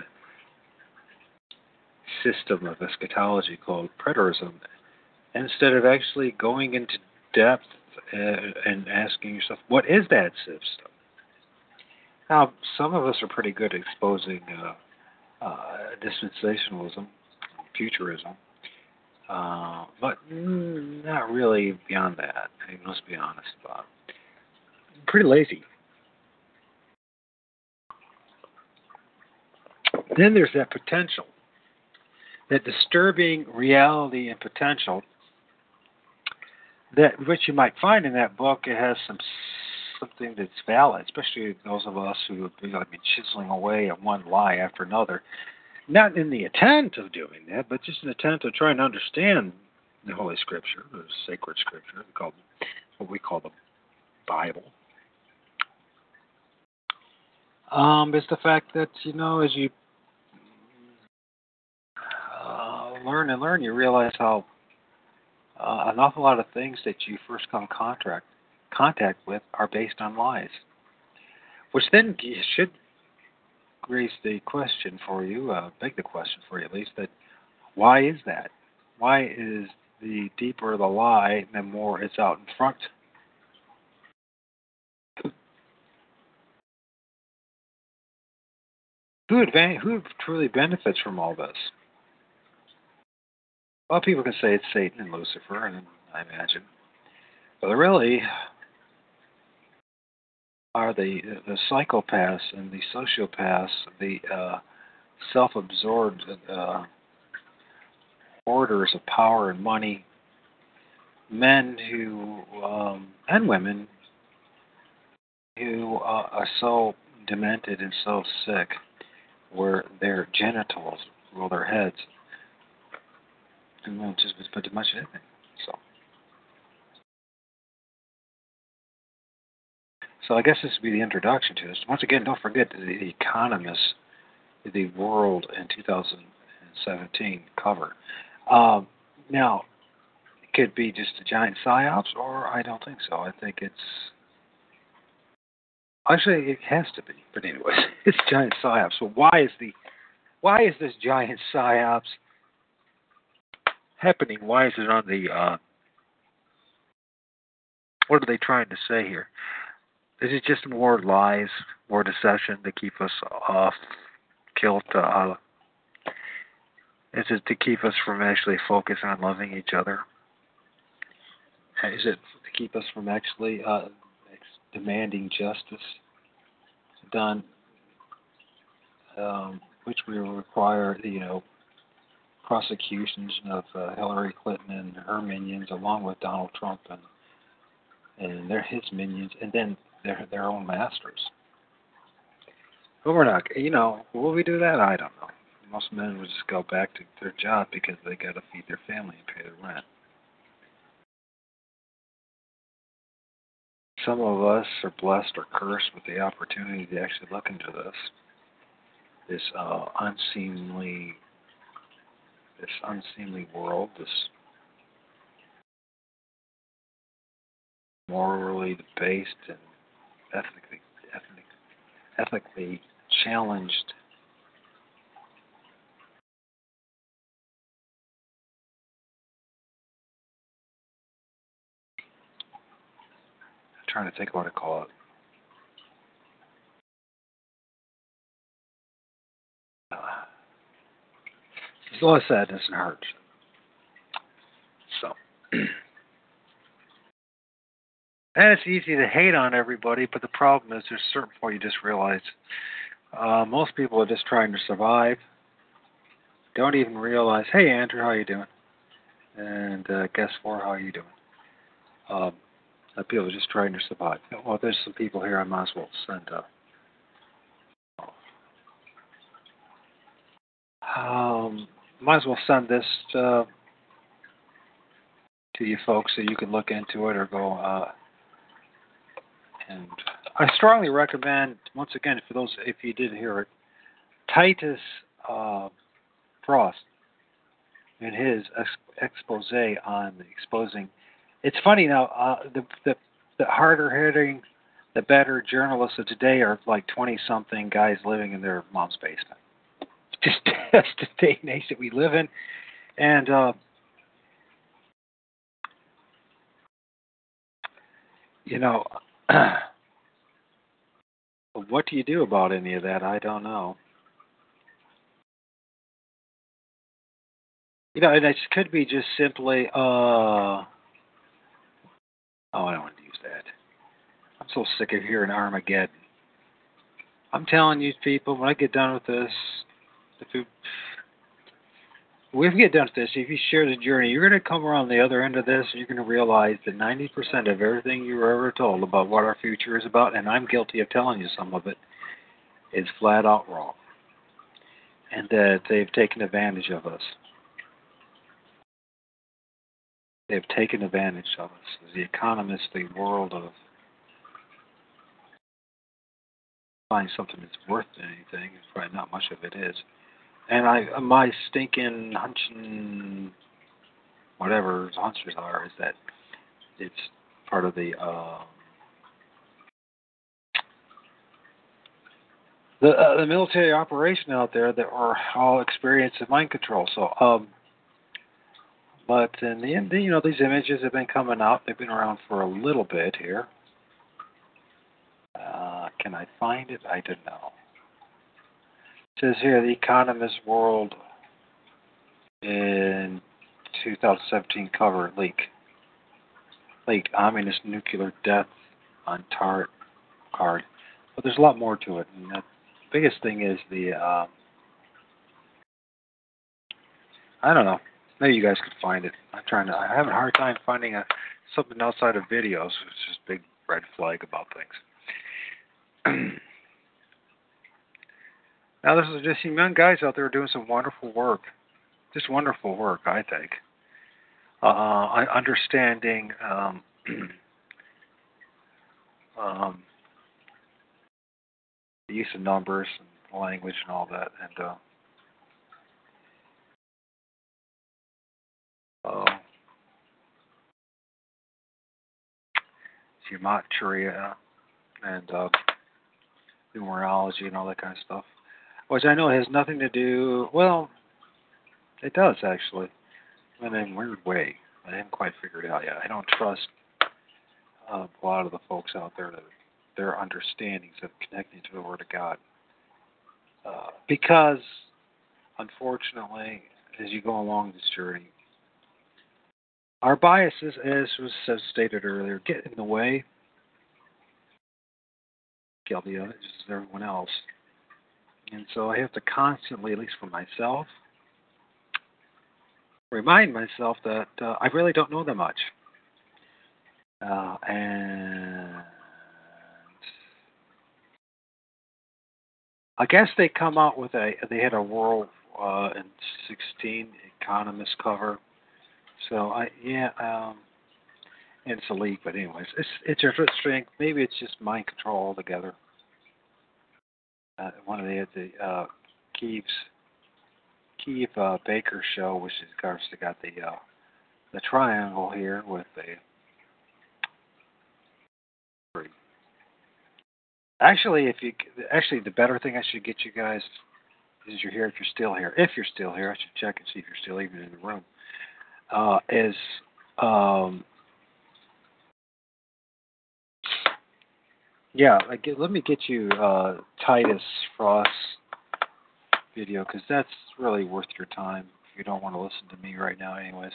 system of eschatology called preterism." Instead of actually going into depth uh, and asking yourself, "What is that system?" Now, some of us are pretty good at exposing uh, uh, dispensationalism, futurism, uh, but not really beyond that. I must be honest about. It. Pretty lazy. Then there's that potential, that disturbing reality and potential that which you might find in that book. It has some something that's valid, especially those of us who have been, like, been chiseling away at one lie after another. Not in the intent of doing that, but just an attempt of trying to understand the Holy Scripture, the sacred Scripture, called what we call the Bible. Um, is the fact that you know, as you uh, learn and learn, you realize how uh, an awful lot of things that you first come contact contact with are based on lies. Which then should raise the question for you, uh, beg the question for you at least, that why is that? Why is the deeper the lie, the more it's out in front? Who, advan- who truly benefits from all this? Well, people can say it's Satan and Lucifer, and I imagine. But really, are the the psychopaths and the sociopaths, the uh, self-absorbed uh, hoarders of power and money, men who um, and women who uh, are so demented and so sick, where their genitals rule their heads, and won't just put to much of anything. So. So I guess this would be the introduction to this. Once again, don't forget the Economist, the World in 2017 cover. Um, now, it could be just a giant psyops, or I don't think so. I think it's actually it has to be. But anyways, it's giant psyops. So why is the why is this giant psyops happening? Why is it on the uh, what are they trying to say here? Is it just more lies, more deception to keep us off kilt? Uh, is it to keep us from actually focusing on loving each other? Is it to keep us from actually uh, demanding justice done, um, which we require, you know, prosecutions of uh, Hillary Clinton and her minions, along with Donald Trump and and they're his minions, and then their their own masters. But we're not, you know, will we do that? I don't know. Most men would just go back to their job because they got to feed their family and pay their rent. Some of us are blessed or cursed with the opportunity to actually look into this, this uh, unseemly, this unseemly world, this morally debased and ethically, ethnic, ethically challenged trying to think what to call it. It's a lot of sadness and hurt. So. And it's easy to hate on everybody, but the problem is there's certain point you just realize uh, most people are just trying to survive. Don't even realize, hey Andrew, how you doing? And uh, guess for how you doing? Um, people are just trying to survive. Well, there's some people here. I might as well send up. Um, might as well send this uh, to you folks so you can look into it or go uh, and I strongly recommend, once again, for those if you did hear it, Titus uh, Frost. in his ex- expose on exposing. It's funny now. Uh, the the the harder hitting, the better journalists of today are like twenty something guys living in their mom's basement. Just that's the day and age that we live in, and. uh you know, what do you do about any of that? I don't know. You know, and it could be just simply, uh, oh, I don't want to use that. I'm so sick of hearing Armageddon. I'm telling you, people, when I get done with this, the you, when we get done with this, if you share the journey, you're going to come around the other end of this, and you're going to realize that 90% of everything you were ever told about what our future is about, and I'm guilty of telling you some of it, is flat out wrong. And that they've taken advantage of us. They've taken advantage of us. The economists, the world of find something that's worth anything, probably not much of it is. And I, my stinking hunching, whatever hunches are, is that it's part of the uh, the uh, the military operation out there that are all experienced in mind control. So, um, but in the end, you know, these images have been coming out. They've been around for a little bit here. Uh, can I find it? I don't know says here the Economist World in 2017 cover leak. Leak ominous nuclear death on tarot card. But there's a lot more to it. And the biggest thing is the uh, I don't know. Maybe you guys could find it. I'm trying to. I have a hard time finding a something outside of videos. It's just a big red flag about things. Now, this is just some young guys out there doing some wonderful work, just wonderful work, I think. Uh, understanding um, um, the use of numbers and language and all that, and uh, uh, and uh, numerology and all that kind of stuff which I know has nothing to do. Well, it does actually, in a weird way. I haven't quite figured it out yet. I don't trust uh, a lot of the folks out there that their understandings of connecting to the Word of God, uh, because unfortunately, as you go along this journey, our biases, as was stated earlier, get in the way. Guilty of it, just as everyone else. And so I have to constantly, at least for myself, remind myself that uh, I really don't know that much. Uh, and I guess they come out with a, they had a World uh, in 16 Economist cover. So I, yeah, um, it's a leak, but anyways, it's it's your strength. Maybe it's just mind control altogether uh, one of the the uh, Keeves Keeve uh, Baker show, which is of course they got the uh, the triangle here with the Actually, if you actually the better thing I should get you guys is you're here if you're still here. If you're still here, I should check and see if you're still even in the room. Uh, is um, Yeah, get, let me get you uh, Titus Frost video because that's really worth your time. If you don't want to listen to me right now, anyways,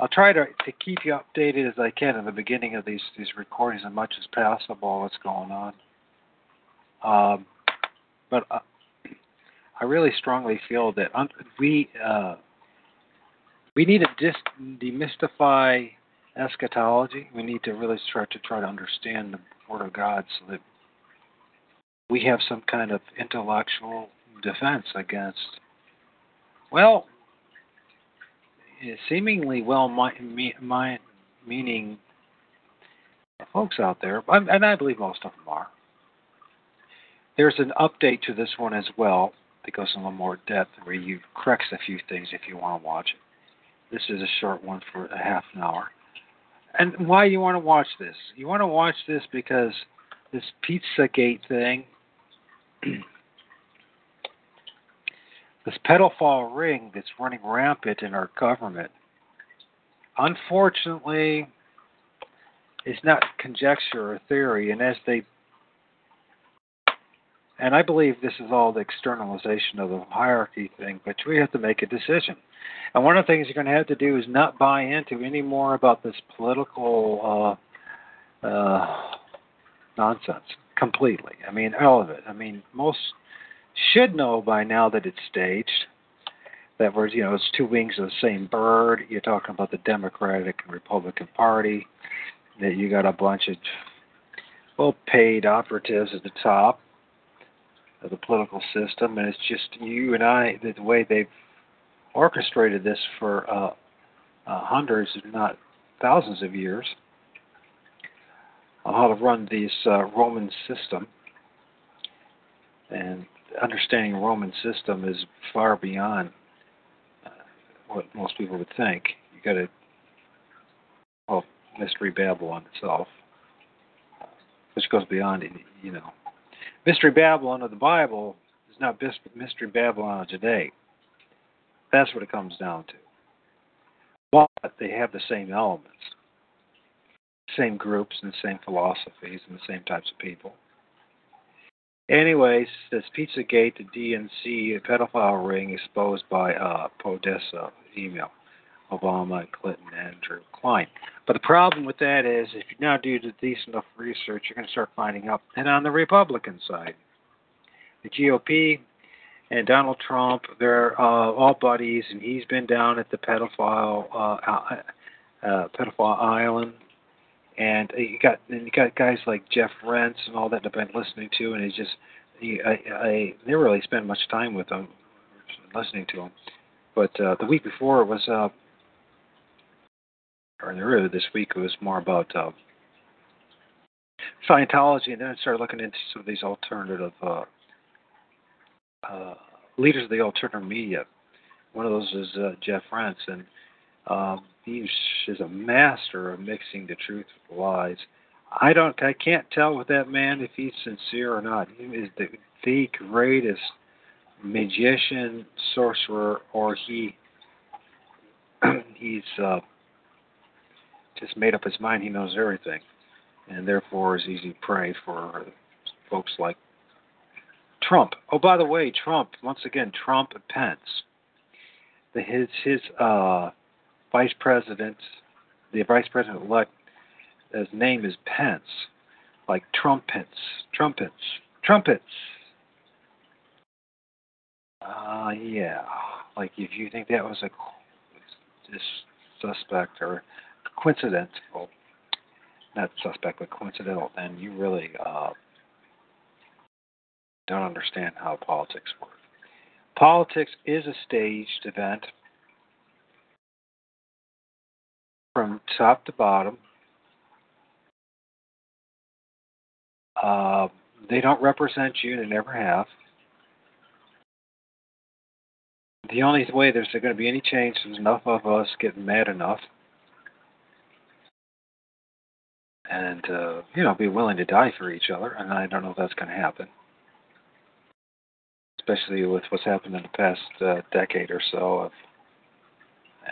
I'll try to to keep you updated as I can in the beginning of these these recordings as much as possible. What's going on? Um, but uh, I really strongly feel that un- we uh, we need to dis- demystify eschatology. We need to really start to try to understand the Word of God so that we have some kind of intellectual defense against, well, seemingly well meaning folks out there, and I believe most of them are. There's an update to this one as well that goes in a little more depth where you corrects a few things if you want to watch it. This is a short one for a half an hour. And why you want to watch this? You want to watch this because this Pizzagate thing, this pedophile ring that's running rampant in our government, unfortunately, is not conjecture or theory. And as they and I believe this is all the externalization of the hierarchy thing, but we have to make a decision. And one of the things you're going to have to do is not buy into any more about this political uh, uh, nonsense completely. I mean, all of it. I mean, most should know by now that it's staged. That we're, you know, it's two wings of the same bird. You're talking about the Democratic and Republican Party. That you got a bunch of well-paid operatives at the top of the political system, and it's just you and I. The way they've orchestrated this for uh, uh, hundreds, if not thousands of years, on how to run this uh, Roman system. And understanding Roman system is far beyond uh, what most people would think. You got to, well, Mystery Babylon itself, which goes beyond, you know, Mystery Babylon of the Bible is not Mystery Babylon of today. That's what it comes down to. But they have the same elements, same groups and the same philosophies and the same types of people. Anyways, this Pizzagate, the DNC pedophile ring exposed by uh, Podesta email. Obama, Clinton, and Andrew Klein. But the problem with that is, if you now do the decent enough research, you're going to start finding out. And on the Republican side, the GOP and Donald Trump, they're uh, all buddies, and he's been down at the pedophile uh, uh, pedophile island. And you got and you got guys like Jeff Rense and all that I've been listening to, and he's just he, I, I never really spent much time with him, listening to him. But uh, the week before it was uh, really this week it was more about uh, Scientology, and then I started looking into some of these alternative uh, uh, leaders of the alternative media. One of those is uh, Jeff Rense, and um, he is a master of mixing the truth with lies. I don't, I can't tell with that man if he's sincere or not. He is the the greatest magician, sorcerer, or he he's uh, just made up his mind he knows everything, and therefore is easy prey for folks like Trump. Oh, by the way, Trump once again, Trump and Pence. The, his his uh, vice president, the vice president elect, his name is Pence, like trumpets, trumpets, trumpets. Uh, yeah, like if you think that was a this suspect or coincidental, not suspect, but coincidental, then you really uh, don't understand how politics work. Politics is a staged event from top to bottom. Uh, they don't represent you, they never have. The only way there's going to be any change is enough of us getting mad enough and uh, you know be willing to die for each other. And I don't know if that's going to happen, especially with what's happened in the past uh, decade or so of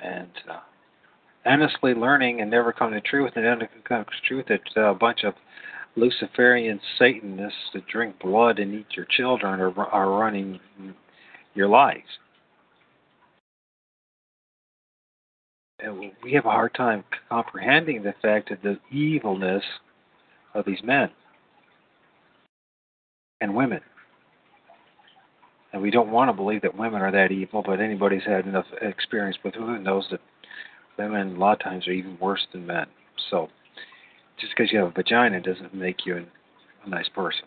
and uh, honestly learning and never coming to truth and then come to truth that uh, a bunch of Luciferian Satanists that drink blood and eat your children are, are running your lives. We have a hard time comprehending the fact of the evilness of these men and women. And we don't want to believe that women are that evil, but anybody's had enough experience with women knows that women a lot of times are even worse than men. So just because you have a vagina doesn't make you a nice person.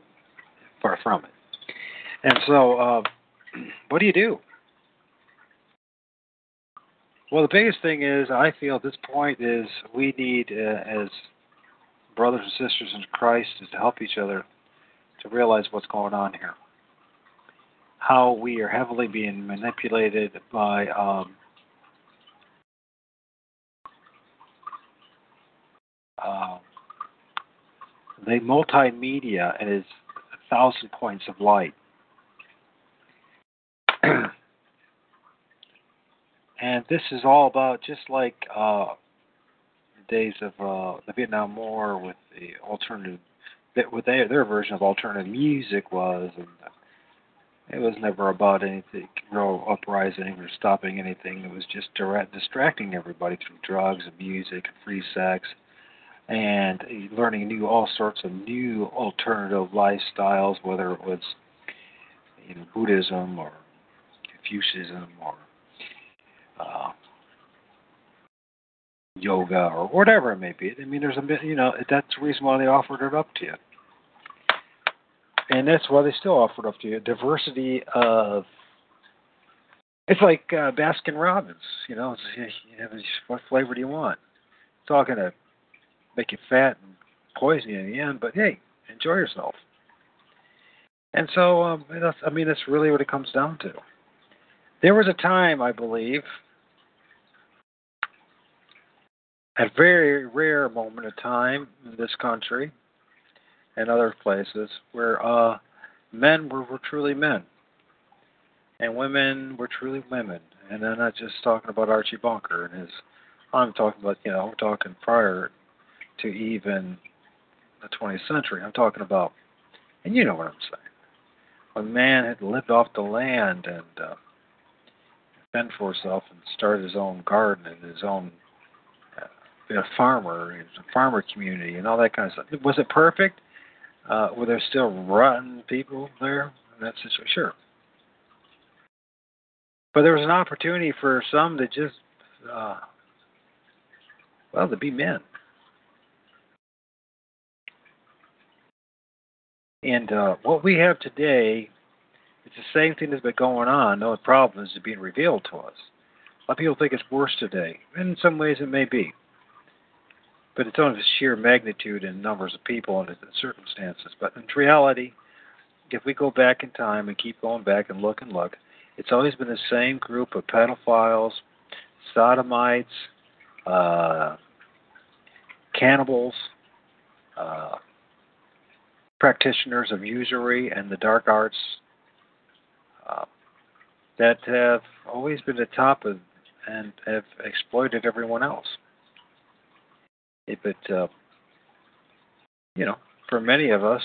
Far from it. And so, uh, what do you do? Well, the biggest thing is, I feel at this point, is we need, uh, as brothers and sisters in Christ, is to help each other to realize what's going on here. How we are heavily being manipulated by um, uh, the multimedia and its thousand points of light. and this is all about just like uh, the days of uh, the Vietnam War with the alternative, what their their version of alternative music was, and it was never about anything, real uprising or stopping anything. It was just direct, distracting everybody through drugs and music and free sex, and learning new all sorts of new alternative lifestyles, whether it was you know Buddhism or Confucianism or uh, yoga or whatever it may be. I mean, there's a bit, you know, that's the reason why they offered it up to you. And that's why they still offer it up to you. Diversity of, it's like uh, Baskin Robbins, you know, you know, what flavor do you want? It's all going to make you fat and poison you in the end, but hey, enjoy yourself. And so, um, I mean, that's really what it comes down to. There was a time, I believe, a very rare moment of time in this country and other places where uh, men were, were truly men and women were truly women. And I'm not just talking about Archie Bunker and his. I'm talking about you know I'm talking prior to even the 20th century. I'm talking about, and you know what I'm saying. When man had lived off the land and uh, fend for himself and started his own garden and his own a farmer, a farmer community, and all that kind of stuff. Was it perfect? Uh, were there still rotten people there in that situation? Sure. But there was an opportunity for some to just, uh, well, to be men. And uh, what we have today, it's the same thing that's been going on. No, the problem is being revealed to us. A lot of people think it's worse today. In some ways, it may be but it's only the sheer magnitude and numbers of people and circumstances. But in reality, if we go back in time and keep going back and look and look, it's always been the same group of pedophiles, sodomites, uh, cannibals, uh, practitioners of usury and the dark arts uh, that have always been the top of and have exploited everyone else. But uh, you know, for many of us,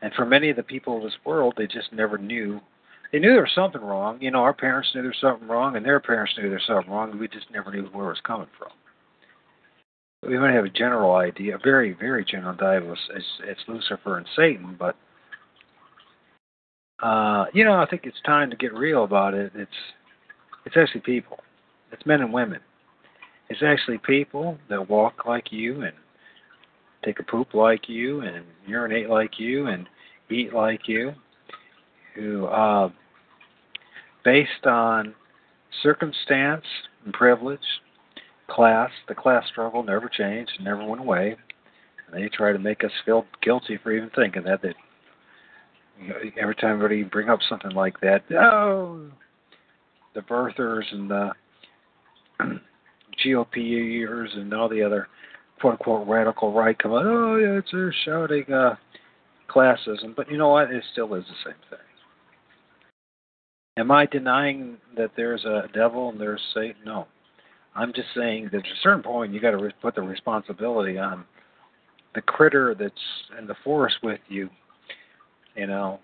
and for many of the people of this world, they just never knew. They knew there was something wrong. You know, our parents knew there was something wrong, and their parents knew there was something wrong, we just never knew where it was coming from. We might have a general idea, a very, very general idea as it's Lucifer and Satan, but uh, you know, I think it's time to get real about it. It's it's actually people. It's men and women. It's actually people that walk like you and take a poop like you and urinate like you and eat like you, who, uh, based on circumstance and privilege, class, the class struggle never changed, never went away. And they try to make us feel guilty for even thinking that. Know, every time everybody bring up something like that, oh, the birthers and the GOP years and all the other quote unquote radical right come out, oh yeah, it's they're shouting uh, classism, but you know what? It still is the same thing. Am I denying that there's a devil and there's Satan? No. I'm just saying that at a certain point you got to re- put the responsibility on the critter that's in the forest with you. You know,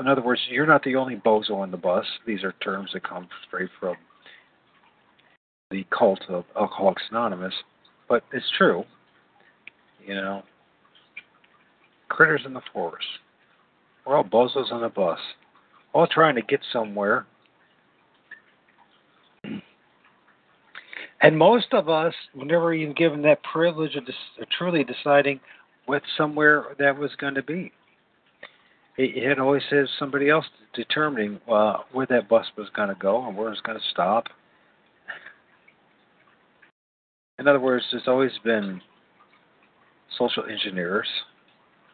in other words, you're not the only bozo on the bus. These are terms that come straight from the cult of Alcoholics Anonymous, but it's true. You know, critters in the forest. We're all bozos on the bus, all trying to get somewhere. And most of us were never even given that privilege of, of truly deciding what somewhere that was going to be. It had always said somebody else determining uh, where that bus was going to go and where it was going to stop in other words, there's always been social engineers,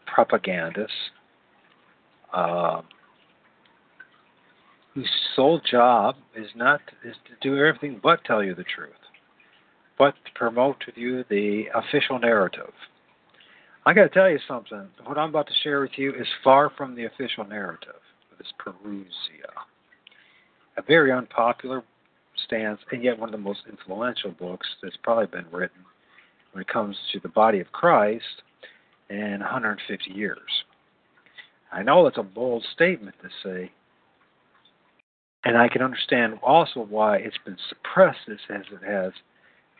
propagandists, uh, whose sole job is not is to do everything but tell you the truth, but to promote to you the official narrative. I got to tell you something. What I'm about to share with you is far from the official narrative. of this Parousia, a very unpopular stance, and yet one of the most influential books that's probably been written when it comes to the body of Christ in 150 years. I know that's a bold statement to say, and I can understand also why it's been suppressed as, it has,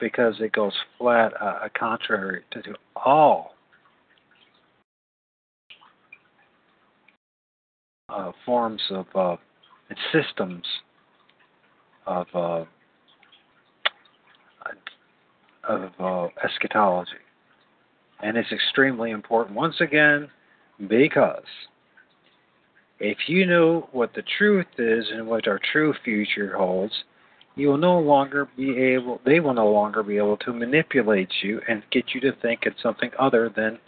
because it goes flat uh, contrary to, to all uh, forms of uh, and systems of uh, of uh, eschatology, and it's extremely important. Once again, because if you know what the truth is and what our true future holds, you will no longer be able. They will no longer be able to manipulate you and get you to think it's something other than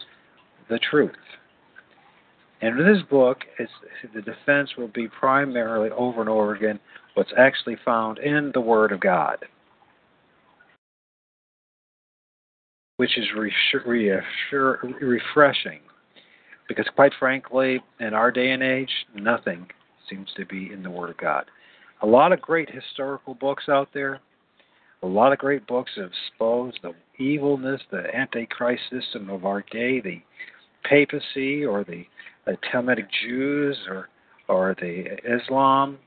the truth. And in this book, the defense will be primarily over and over again what's actually found in the Word of God, which is refreshing. Because, quite frankly, in our day and age, nothing seems to be in the Word of God. A lot of great historical books out there, a lot of great books have exposed the evilness, the antichrist system of our day, the papacy or the the Talmudic Jews or or the Islam,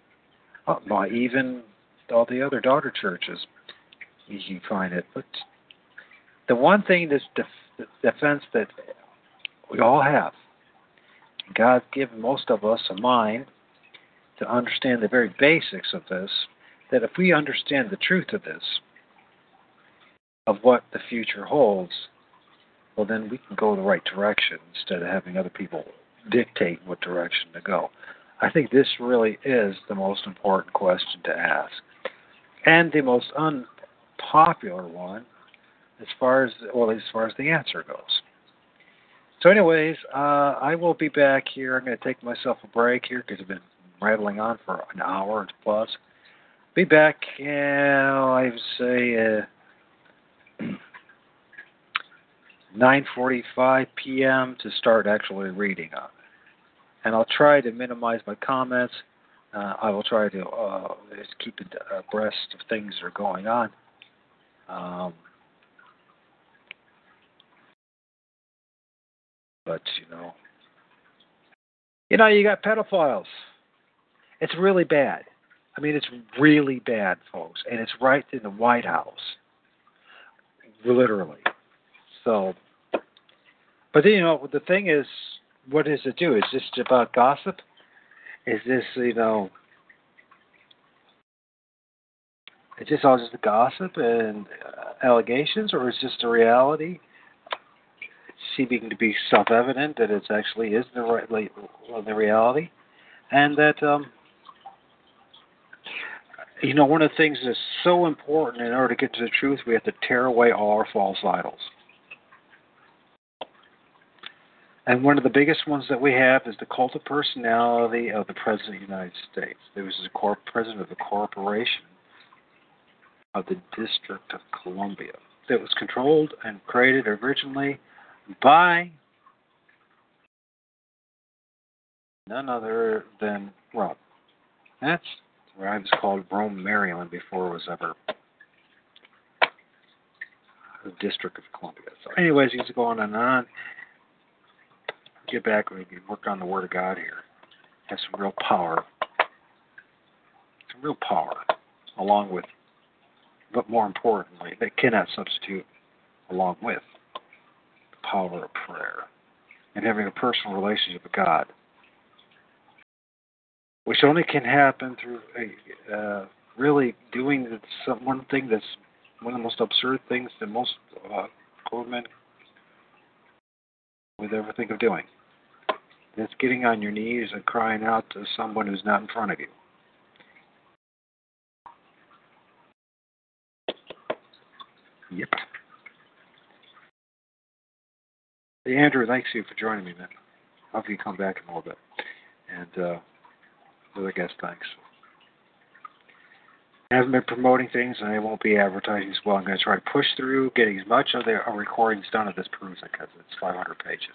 uh, even all the other daughter churches. You can find it. But the one thing that's def- defense that we all have, God's given most of us a mind to understand the very basics of this, that if we understand the truth of this, of what the future holds, well, then we can go the right direction instead of having other people dictate what direction to go? I think this really is the most important question to ask, and the most unpopular one, as far as well as far as the answer goes. So, anyways, uh, I will be back here. I'm going to take myself a break here because I've been rattling on for an hour plus. Be back, yeah, I would say. Uh, 9:45 p.m. to start actually reading on and I'll try to minimize my comments. Uh, I will try to uh, keep abreast of things that are going on. Um, but you know, you know, you got pedophiles. It's really bad. I mean, it's really bad, folks, and it's right in the White House, literally. So, but you know, the thing is, what does it do? Is this about gossip? Is this, you know, is this all just gossip and uh, allegations, or is this the reality? Seeming to be self-evident that it actually is the right, the reality, and that um, you know one of the things that's so important in order to get to the truth, we have to tear away all our false idols. And one of the biggest ones that we have is the cult of personality of the President of the United States. There was the corp- president of the corporation of the District of Columbia that was controlled and created originally by none other than Rob. That's where I was called Rome, Maryland before it was ever the District of Columbia. So, anyways, he's going on and on get back and work on the Word of God here. Has some real power. Some real power, along with, but more importantly, that cannot substitute along with the power of prayer and having a personal relationship with God, which only can happen through a, uh, really doing some, one thing that's one of the most absurd things that most uh, men would ever think of doing. It's getting on your knees and crying out to someone who's not in front of you. Yep. Hey, Andrew, thanks you for joining me, man. Hope you come back in a little bit. And uh, other guest, thanks. I haven't been promoting things, and I won't be advertising as well. I'm going to try to push through getting as much of the recordings done of this Parousia because it's 500 pages.